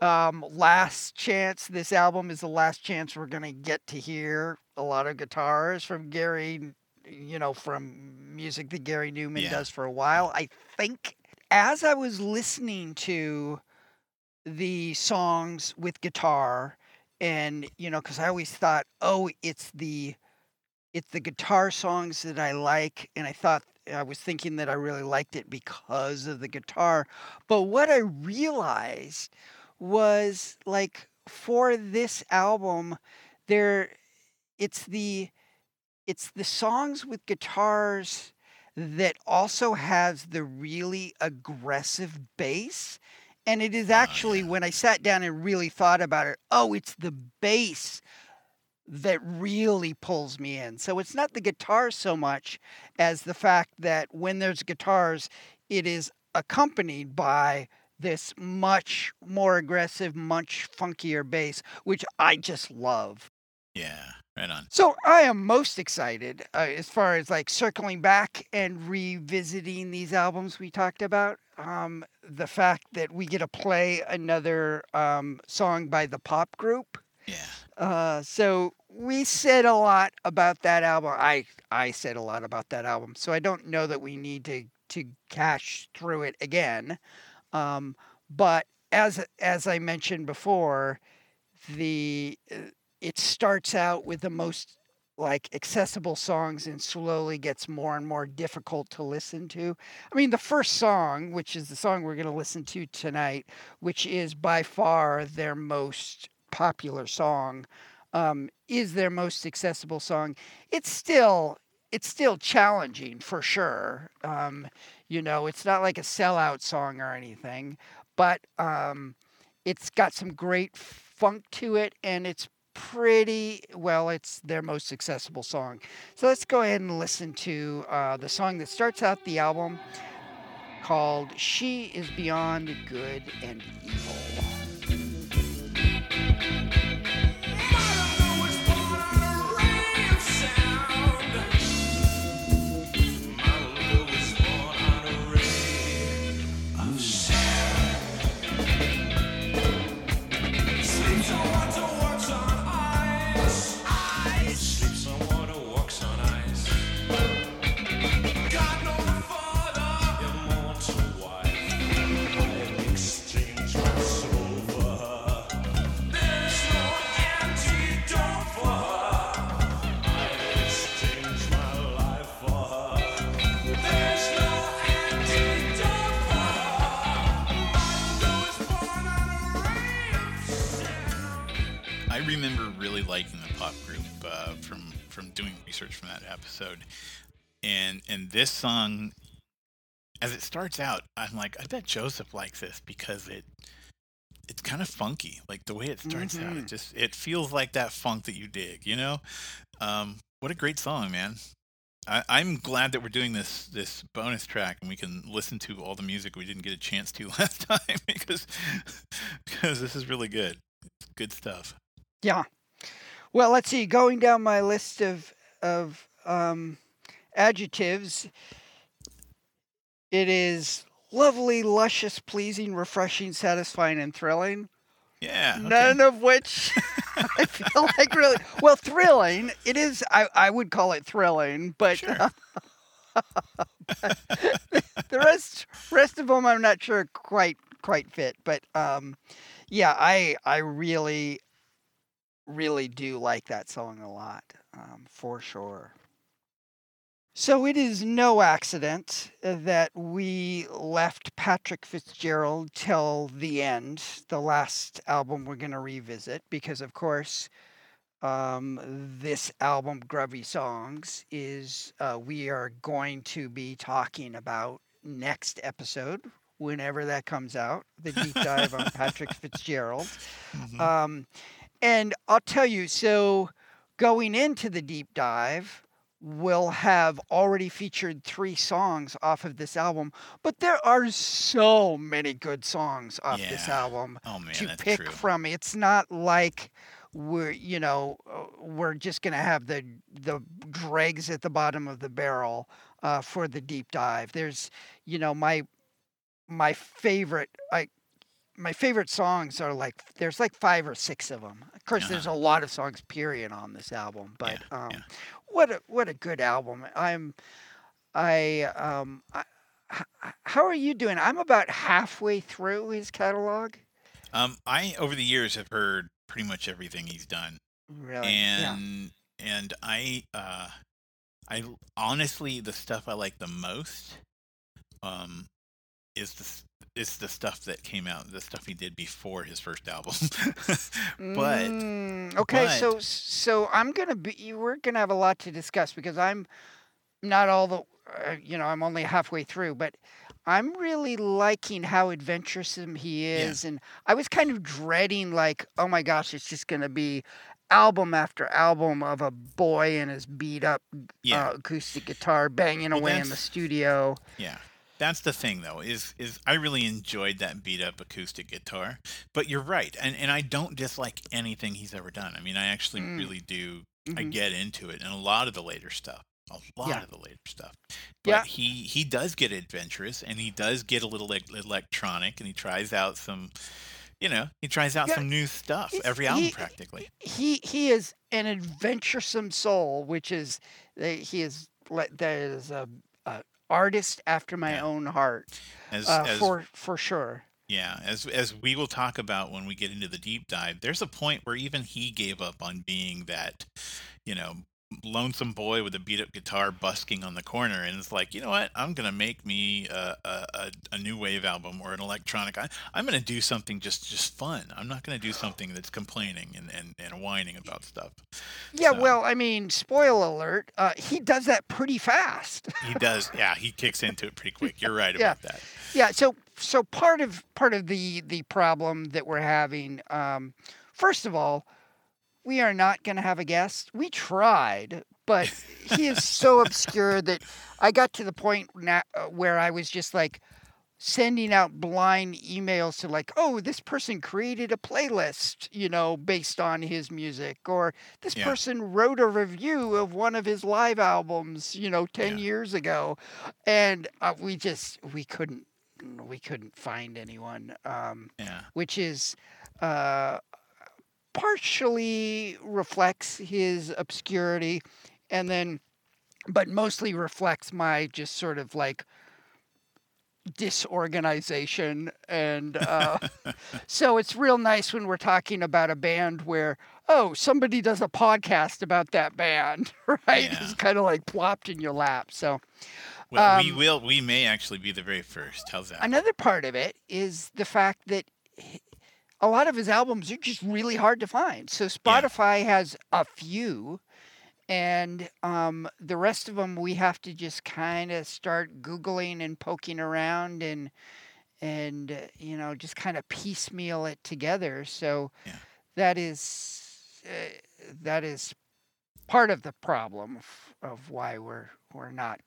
um, last chance. This album is the last chance we're gonna get to hear a lot of guitars from Gary. You know, from music that Gary Numan Yeah. does for a while. I think as I was listening to the songs with guitar, and you know, because I always thought, oh, it's the it's the guitar songs that I like, and I thought I was thinking that I really liked it because of the guitar. But what I realized was like for this album, there it's the it's the songs with guitars that also has the really aggressive bass. And it is ah, actually when I sat down and really thought about it, oh, it's the bass that really pulls me in. So it's not the guitar so much as the fact that when there's guitars, it is accompanied by this much more aggressive, much funkier bass, which I just love. Yeah, right on. So I am most excited uh, as far as like circling back and revisiting these albums we talked about. Um, the fact that we get to play another um, song by the pop group. Yeah. Uh, so we said a lot about that album. I I said a lot about that album. So I don't know that we need to to cash through it again. Um, but as as I mentioned before, the uh, it starts out with the most like accessible songs and slowly gets more and more difficult to listen to. I mean, the first song, which is the song we're going to listen to tonight, which is by far their most popular song, um, is their most accessible song. It's still it's still challenging for sure. Um, you know, it's not like a sellout song or anything, but um, it's got some great funk to it, and it's pretty well. It's their most accessible song. So let's go ahead and listen to uh, the song that starts out the album, called "She Is Beyond Good and Evil." Really liking the pop group uh, from from doing research from that episode, and and this song, as it starts out, I'm like, I bet Joseph likes this because it it's kind of funky, like the way it starts out. It Mhm. just it feels like that funk that you dig, you know. Um, what a great song, man! I, I'm glad that we're doing this this bonus track and we can listen to all the music we didn't get a chance to (laughs) last time because because this is really good. It's good stuff. Yeah. Well, let's see. Going down my list of of um, adjectives, it is lovely, luscious, pleasing, refreshing, satisfying, and thrilling. Yeah. okay. None of which (laughs) I feel like really well thrilling. It is. I I would call it thrilling, but Sure. (laughs) the rest rest of them I'm not sure quite quite fit. But um, yeah, I I really really do like that song a lot um, for sure. So it is no accident that we left Patrick Fitzgerald till the end, the last album we're going to revisit, because of course, um, this album, Grubby Songs, is uh, we are going to be talking about next episode, whenever that comes out, the deep dive on Patrick (laughs) Fitzgerald. Mhm. Um, and I'll tell you, so going into the deep dive, we'll have already featured three songs off of this album, but there are so many good songs off this album oh man, to pick true. from. It's not like we're, you know, uh, we're just gonna have the the dregs at the bottom of the barrel uh, for the deep dive. There's, you know, my my favorite I my favorite songs are like there's like five or six of them. Of course, there's a lot of songs period on this album, but Yeah, um, yeah. what a what a good album. I'm I um I, how are you doing? I'm about halfway through his catalog. Um, I over the years have heard pretty much everything he's done, Really? yeah. and and I uh, I honestly the stuff I like the most, um, is the s- is the stuff that came out, the stuff he did before his first album. (laughs) but Mm, okay, so so I'm gonna be. You we're gonna have a lot to discuss because I'm not all the. Uh, you know, I'm only halfway through, but I'm really liking how adventuresome he is, and I was kind of dreading, like, oh my gosh, it's just gonna be album after album of a boy and his beat up yeah, uh, acoustic guitar banging Well, away in the studio. yeah. That's the thing though is is I really enjoyed that beat up acoustic guitar. But you're right, and and I don't dislike anything he's ever done. I mean, I actually Mm. really do. I Mhm. get into it, and a lot of the later stuff. A lot Yeah. of the later stuff. But Yeah. he he does get adventurous, and he does get a little e- electronic, and he tries out some. You know, he tries out Yeah, some new stuff he's- every album he- practically. he he is an adventuresome soul, which is that he is that is a, a artist after my Yeah. own heart, As uh, as for for sure. Yeah, as as we will talk about when we get into the deep dive, there's a point where even he gave up on being that, you know, lonesome boy with a beat up guitar busking on the corner, and it's like, you know what, I'm gonna make me a a, a, new wave album or an electronic. I, I'm gonna do something just just fun. I'm not gonna do something that's complaining and and, and whining about stuff. Yeah, So- well, I mean, spoiler alert, uh, he does that pretty fast. (laughs) He does, yeah, he kicks into it pretty quick. You're right Yeah. about that. yeah, so so part of part of the the problem that we're having, um, first of all, we are not going to have a guest. We tried, but he is so (laughs) obscure that I got to the point na- uh, where I was just like sending out blind emails to like, oh, this person created a playlist, you know, based on his music, or this Yeah. person wrote a review of one of his live albums, you know, 10 Yeah. years ago. And uh, we just, we couldn't, we couldn't find anyone, um, Yeah, which is, uh, partially reflects his obscurity and then but mostly reflects my just sort of like disorganization and uh, (laughs) so it's real nice when we're talking about a band where oh somebody does a podcast about that band (laughs) right Yeah. it's kind of like plopped in your lap so well, we Um, will. We may actually be the very first. How's that? Another part of it is the fact that a lot of his albums are just really hard to find. So Spotify has a few, and um, the rest of them we have to just kind of start googling and poking around and and uh, you know just kind of piecemeal it together. So Yeah. that is uh, that is part of the problem of, of why we're we're not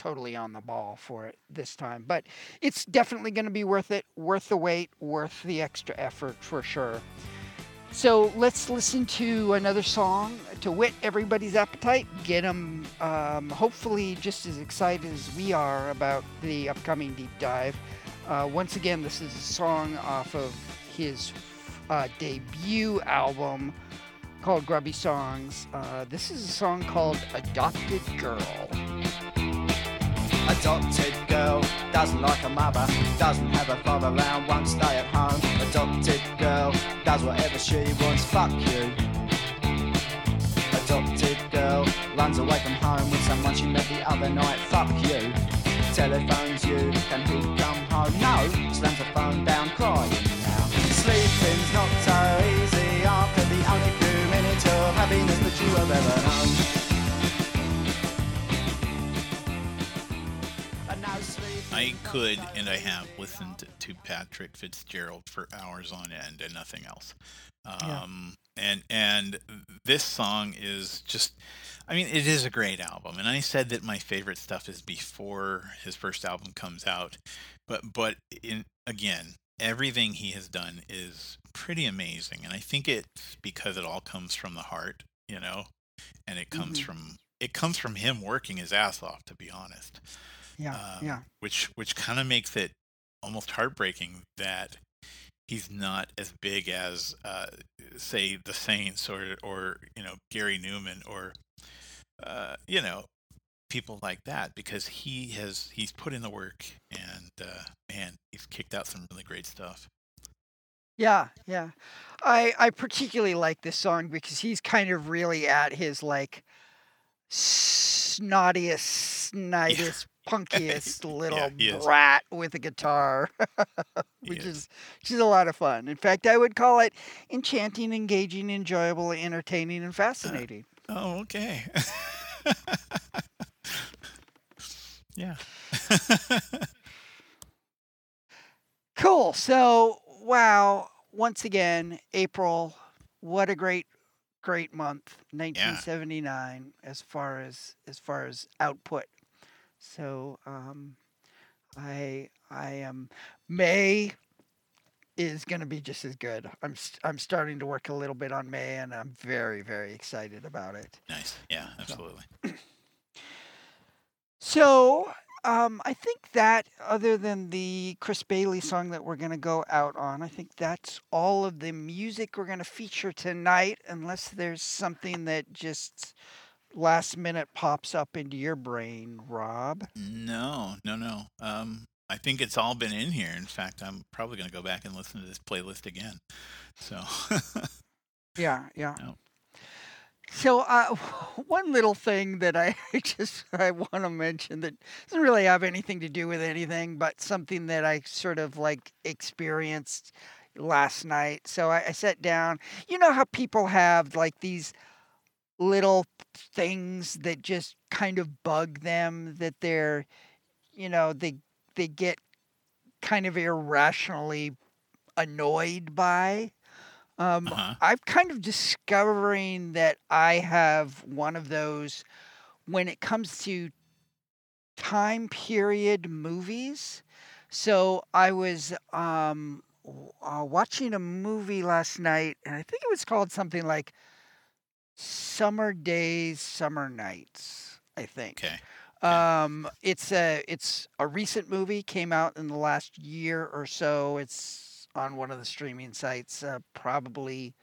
totally on the ball for it this time. But it's definitely going to be worth it, worth the wait, worth the extra effort for sure. So let's listen to another song to whet everybody's appetite, get them um, hopefully just as excited as we are about the upcoming deep dive. Uh, once again, this is a song off of his uh, debut album called Grubby Songs. Uh, this is a song called Adopted Girl. Adopted girl doesn't like her mother, doesn't have her father around, won't stay at home. Adopted girl does whatever she wants, fuck you. Adopted girl runs away from home with someone she met the other night, fuck you. Telephones you, can he come home? No, slams the phone down crying now. Sleeping's not so easy after the only few minutes of happiness that you have ever known. I could and I have listened to Patrick Fitzgerald for hours on end and nothing else. Yeah. Um, and and this song is just I mean it is a great album and I said that my favorite stuff is before his first album comes out. But but in again, everything he has done is pretty amazing and I think it's because it all comes from the heart, you know, and it comes Mhm. from it comes from him working his ass off to be honest Yeah, um, yeah. which which kind of makes it almost heartbreaking that he's not as big as uh, say the Saints or or you know Gary Numan or uh, you know people like that because he has he's put in the work and uh, man he's kicked out some really great stuff. Yeah, yeah. I I particularly like this song because he's kind of really at his like snottiest, snidest, punkiest (laughs) little is. brat with a guitar, (laughs) which is. is which is a lot of fun. In fact, I would call it enchanting, engaging, enjoyable, entertaining, and uh, fascinating. Oh okay. (laughs) yeah. Cool. So, wow, once again, April, what a great great month, 1979 as far as as far as output. So, um I I am May is going to be just as good. I'm I'm starting to work a little bit on May, and I'm very very excited about it. Nice. Yeah, absolutely. (clears throat) So, um, I think that other than the Chris Bailey song that we're going to go out on, I think that's all of the music we're going to feature tonight, unless there's something that just last minute pops up into your brain, Rob. No, no, no. Um, I think it's all been in here. In fact, I'm probably going to go back and listen to this playlist again. So, (laughs) Yeah, yeah. No. So, uh, (laughs) one little thing that I (laughs) just I want to mention that doesn't really have anything to do with anything, but something that I sort of like experienced last night. So I, I sat down. You know how people have like these little things that just kind of bug them that they're, you know, they they get kind of irrationally annoyed by. Um, Uh-huh. I'm kind of discovering that I have one of those when it comes to time period movies. So I was um, uh, watching a movie last night, and I think it was called something like Summer Days, Summer Nights. I think. okay. Um, it's a it's a recent movie came out in the last year or so. It's on one of the streaming sites, uh, probably.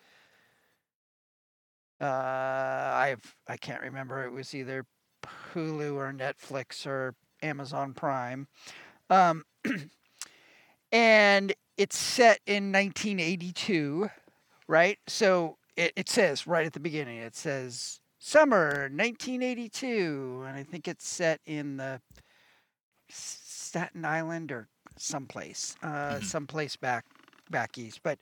Uh, I've I can't remember. It was either Hulu or Netflix or Amazon Prime, um, (clears throat) and it's set in 1982, right? So it, it says right at the beginning. It says summer 1982 and i think it's set in the staten island or someplace uh Mhm. someplace back back east but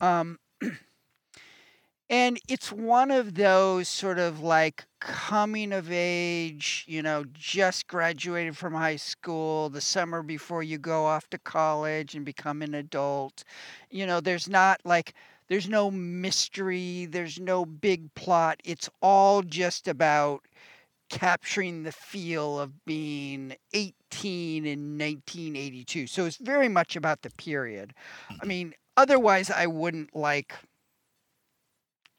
um (clears throat) and it's one of those sort of like coming of age you know just graduated from high school the summer before you go off to college and become an adult you know there's not like there's no mystery, there's no big plot. It's all just about capturing the feel of being 18 in 1982. So it's very much about the period. I mean, otherwise I wouldn't like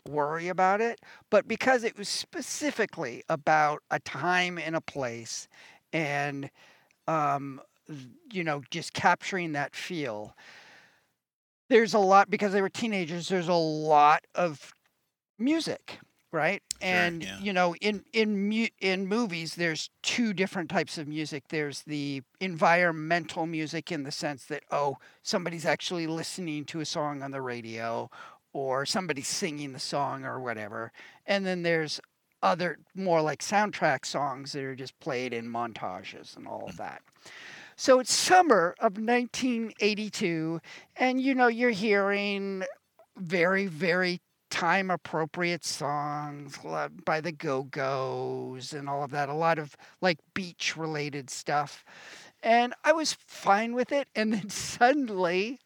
worry about it, but because it was specifically about a time and a place and um you know, just capturing that feel there's a lot because they were teenagers there's a lot of music right? And yeah. you know in in mu- in movies there's two different types of music. There's the environmental music in the sense that oh somebody's actually listening to a song on the radio or somebody's singing the song or whatever. And then there's other more like soundtrack songs that are just played in montages and all of mm. that so it's summer of 1982, and you know, you're hearing very, very time appropriate songs by the Go Go's and all of that, a lot of like beach related stuff. And I was fine with it. And then (laughs) suddenly,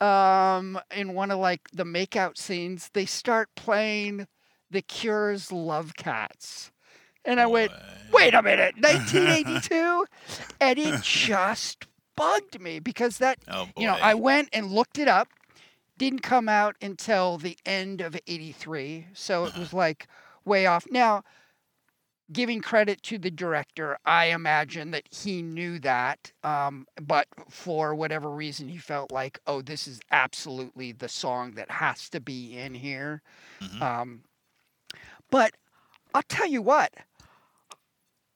um, in one of like the makeout scenes, they start playing The Cure's Love Cats. And I went, wait a minute, (laughs) 1982? and it just bugged me because that, Oh you know, I went and looked it up. Didn't come out until the end of 83. So it was like way off. Now, giving credit to the director, I imagine that he knew that. Um, but for whatever reason, he felt like, oh, this is absolutely the song that has to be in here. Mhm. Um, but I'll tell you what,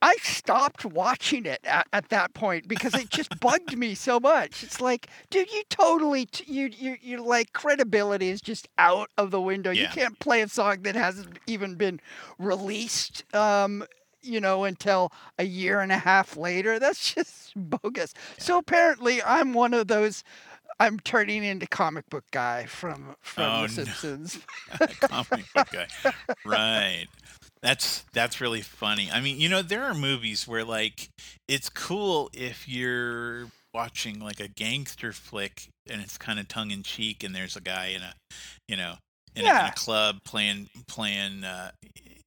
I stopped watching it at, at that point because it just bugged me so much. It's like, dude, you totally, t- you, you, you like credibility is just out of the window. Yeah. You can't play a song that hasn't even been released, um, you know, until a year and a half later. That's just bogus. So apparently, I'm one of those. I'm turning into comic book guy from from Oh. The Simpsons. (laughs) comic book guy. Right. That's that's really funny. I mean, you know, there are movies where like it's cool if you're watching like a gangster flick and it's kind of tongue in cheek and there's a guy in a you know in, a, in a club playing playing uh,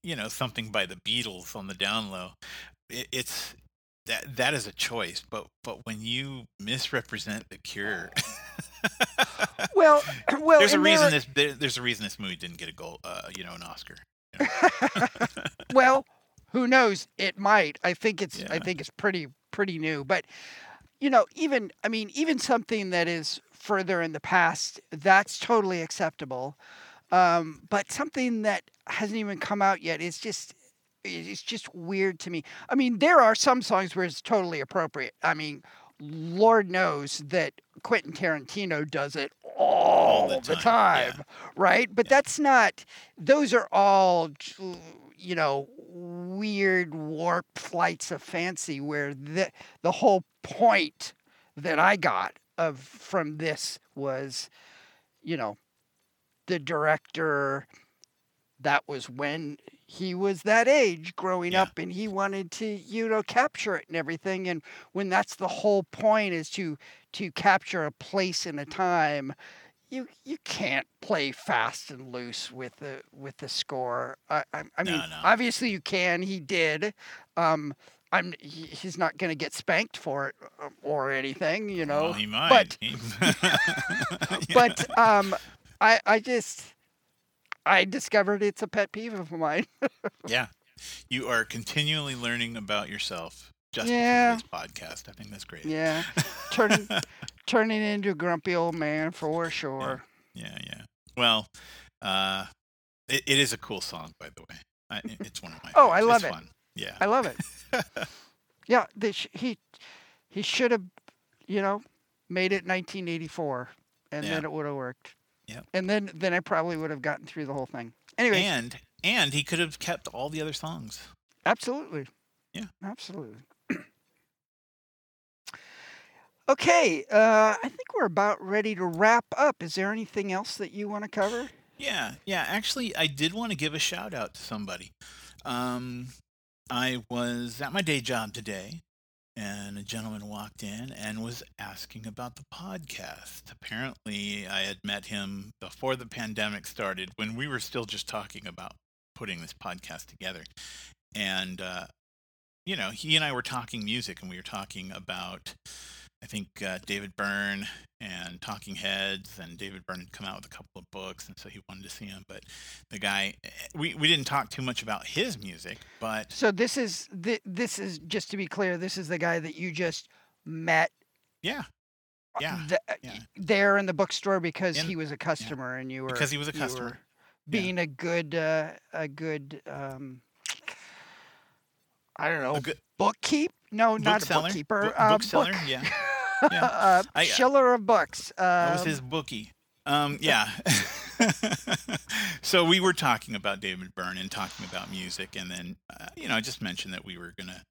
you know something by the Beatles on the down low. It, it's that that is a choice. But but when you misrepresent the Cure, Well, well, (laughs) there's a there reason are- this there, there's a reason this movie didn't get a gold, uh, you know, an Oscar. (laughs) well, who knows? It might. I think it's. I think it's pretty pretty new. But you know, even I mean, even something that is further in the past, that's totally acceptable. Um, but something that hasn't even come out yet is just. It's just weird to me. I mean, there are some songs where it's totally appropriate. I mean, Lord knows that Quentin Tarantino does it all, the the time, time, yeah. right? But that's not. Those are all, you know, weird warp flights of fancy where the the whole point that I got of from this was, you know, the director. That was when he was that age growing Yeah. up and he wanted to you know capture it and everything and when that's the whole point is to to capture a place and a time you you can't play fast and loose with the with the score i i, I mean no. obviously you can he did um i'm he's not going to get spanked for it uh, or anything you know well, he might. but He- (laughs) but um i i just i discovered it's a pet peeve of mine (laughs) yeah, you are continually learning about yourself just Yeah. because of this podcast. I think that's great. Yeah, turning (laughs) turning into a grumpy old man for sure. Yeah, yeah. Well, uh, it, it is a cool song, by the way. I, it's one of my. Oh, I love It's it. Fun. Yeah. I love it. (laughs) Yeah, they sh- he he should have, you know, made it 1984, and Yeah. then it would have worked. Yep. And then then I probably would have gotten through the whole thing. Anyway, and and he could have kept all the other songs. absolutely. Yeah. Absolutely. (clears throat) okay, uh, I think we're about ready to wrap up. Is there anything else that you want to cover? Yeah, yeah. Actually, I did want to give a shout out to somebody. Um, I was at my day job today, and a gentleman walked in and was asking about the podcast. Apparently, I had met him before the pandemic started, when we were still just talking about putting this podcast together. And uh, you know, he and I were talking music, and we were talking about. I think uh, David Byrne and Talking Heads, and David Byrne had come out with a couple of books, and so he wanted to see him. But the guy, eh, we we didn't talk too much about his music, but So this is thi- this is just to be clear. This is the guy that you just met yeah, uh, Yeah, the- yeah. there in the bookstore because In- he was a customer and you were because he was a customer. being a good uh, a good um, I don't know bookkeep. No, not a bookseller, bookkeeper. book, uh, bookseller, book- yeah, (laughs) yeah. (laughs) uh, I- Schiller of books. That was Um, his bookie. Um, yeah. (laughs) so we were talking about David Byrne and talking about music, and then uh, you know I just mentioned that we were gonna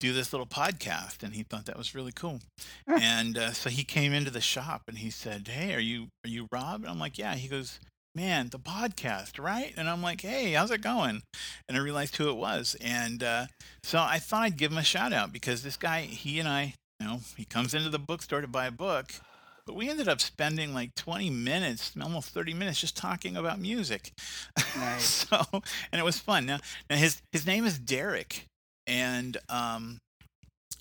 do this little podcast, and he thought that was really cool. And uh, so he came into the shop and he said, "Hey, are you are you Rob?" And I'm like, "Yeah." He goes, "Man, the podcast, right?" And I'm like, "Hey, how's it going?" And I realized who it was, and uh, so I thought I'd give him a shout out because this guy, he and I, you know, he comes into the bookstore to buy a book. But we ended up spending like 20 minutes, almost 30 minutes, just talking about music. (laughs) Nice. so, and it was fun. Now, now his his name is Derek, and um,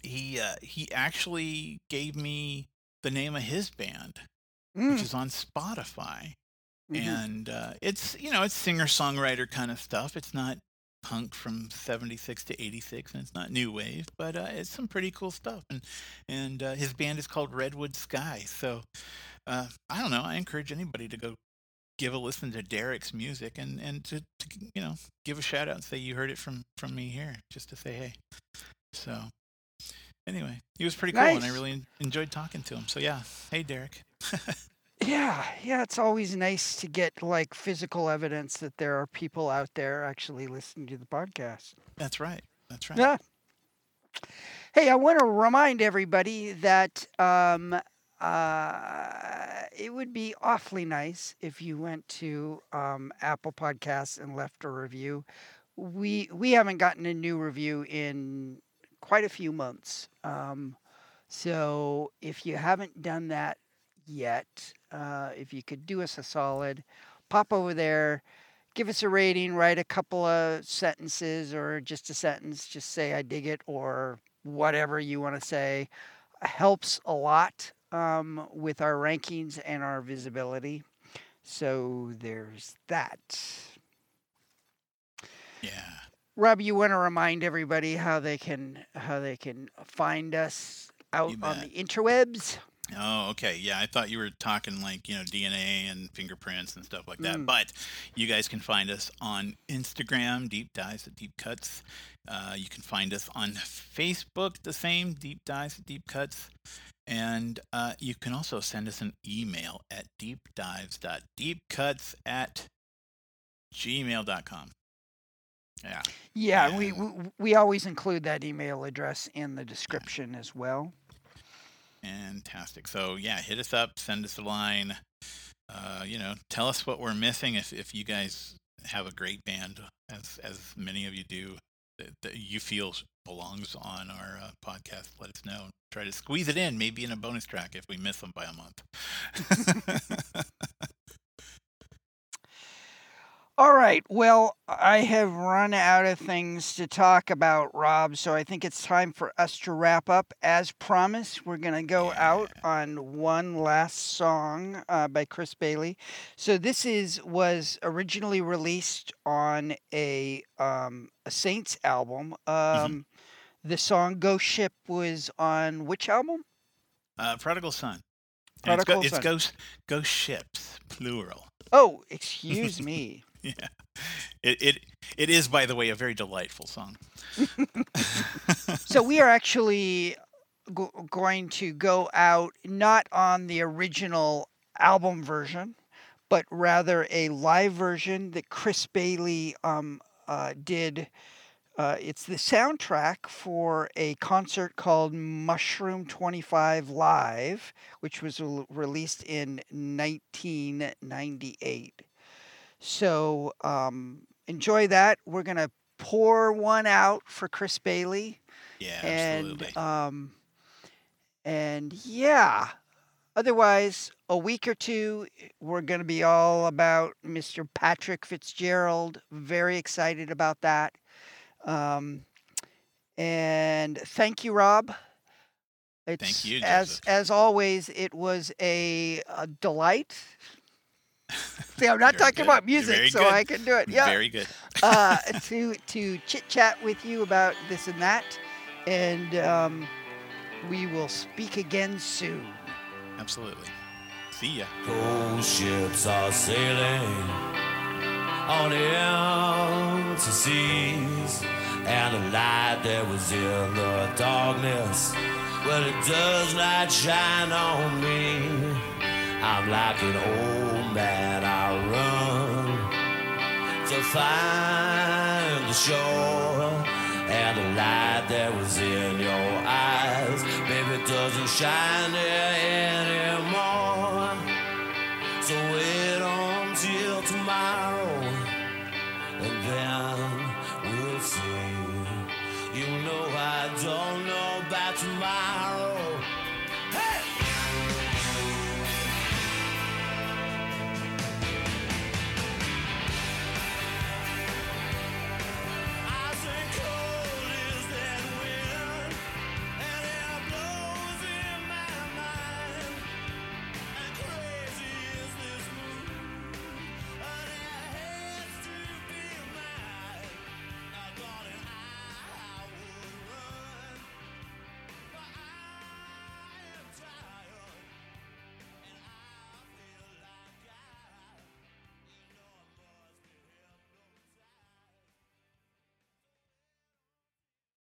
he uh, he actually gave me the name of his band, mm, which is on Spotify, mhm. and uh, it's you know it's singer songwriter kind of stuff. It's not punk from 76 to 86 and it's not new wave but uh, it's some pretty cool stuff and and uh, his band is called redwood sky so uh, i don't know i encourage anybody to go give a listen to derek's music and and to, to you know give a shout out and say you heard it from from me here just to say hey so anyway he was pretty cool and i really enjoyed talking to him so yeah. Hey derek (laughs) Yeah, yeah, it's always nice to get like physical evidence that there are people out there actually listening to the podcast. that's right that's right Yeah. Hey, I want to remind everybody that um, uh, it would be awfully nice if you went to um, Apple Podcasts and left a review. We we haven't gotten a new review in quite a few months. Um, so if you haven't done that yet, uh, if you could do us a solid, pop over there, give us a rating, write a couple of sentences or just a sentence, just say I dig it or whatever you want to say, helps a lot um, with our rankings and our visibility. So there's that. Yeah. Rob, you want to remind everybody how they can how they can find us out on the interwebs? Oh, okay. Yeah, I thought you were talking like, you know, DNA and fingerprints and stuff like that. Mm. But you guys can find us on Instagram, Deep Dives at Deep Cuts. Uh, you can find us on Facebook, the same, Deep Dives at Deep Cuts. And uh, you can also send us an email at deepdives.deepcuts at gmail.com. Yeah. Yeah, Yeah. we we always include that email address in the description as well. Fantastic. So yeah, hit us up, send us a line. Uh, you know, tell us what we're missing. If if you guys have a great band, as as many of you do, that, that you feel belongs on our uh, podcast, let us know. Try to squeeze it in, maybe in a bonus track if we miss them by a month. (laughs) All right. Well, I have run out of things to talk about, Rob. So I think it's time for us to wrap up. As promised, we're going to go out on one last song uh, by Chris Bailey. So this is was originally released on a um, a Saints album. Um, The song "Ghost Ship" was on which album? uh, Prodigal Son. Prodigal it's, go, Son. it's ghost ghost ships, plural. Oh, excuse (laughs) me. (laughs) Yeah. It, it it is, by the way, a very delightful song. so we are (laughs) actually go- going to go out not on the original album version, but rather a live version that Chris Bailey um, uh, did. Uh, it's the soundtrack for a concert called Mushroom 25 Live, which was rel- released in 1998. So um, enjoy that. We're going to pour one out for Chris Bailey Yeah, and absolutely. um and yeah otherwise a week or two we're going to be all about mr patrick fitzgerald very excited about that um and thank you rob it's, you, as as always it was a, a delight see i'm not Very talking good. about music so good. i can do it yeah Very good. (laughs) uh, to to chit chat with you about this and that, and um, we will speak again soon. Absolutely. See ya. Ghost ships are sailing on the empty seas, and the light that was in the darkness, well, it does not shine on me. I'm like an old man, I run to find the shore. And the light that was in your eyes, baby, doesn't shine there anymore. So wait until tomorrow, and then we'll see. You know I don't know about tomorrow.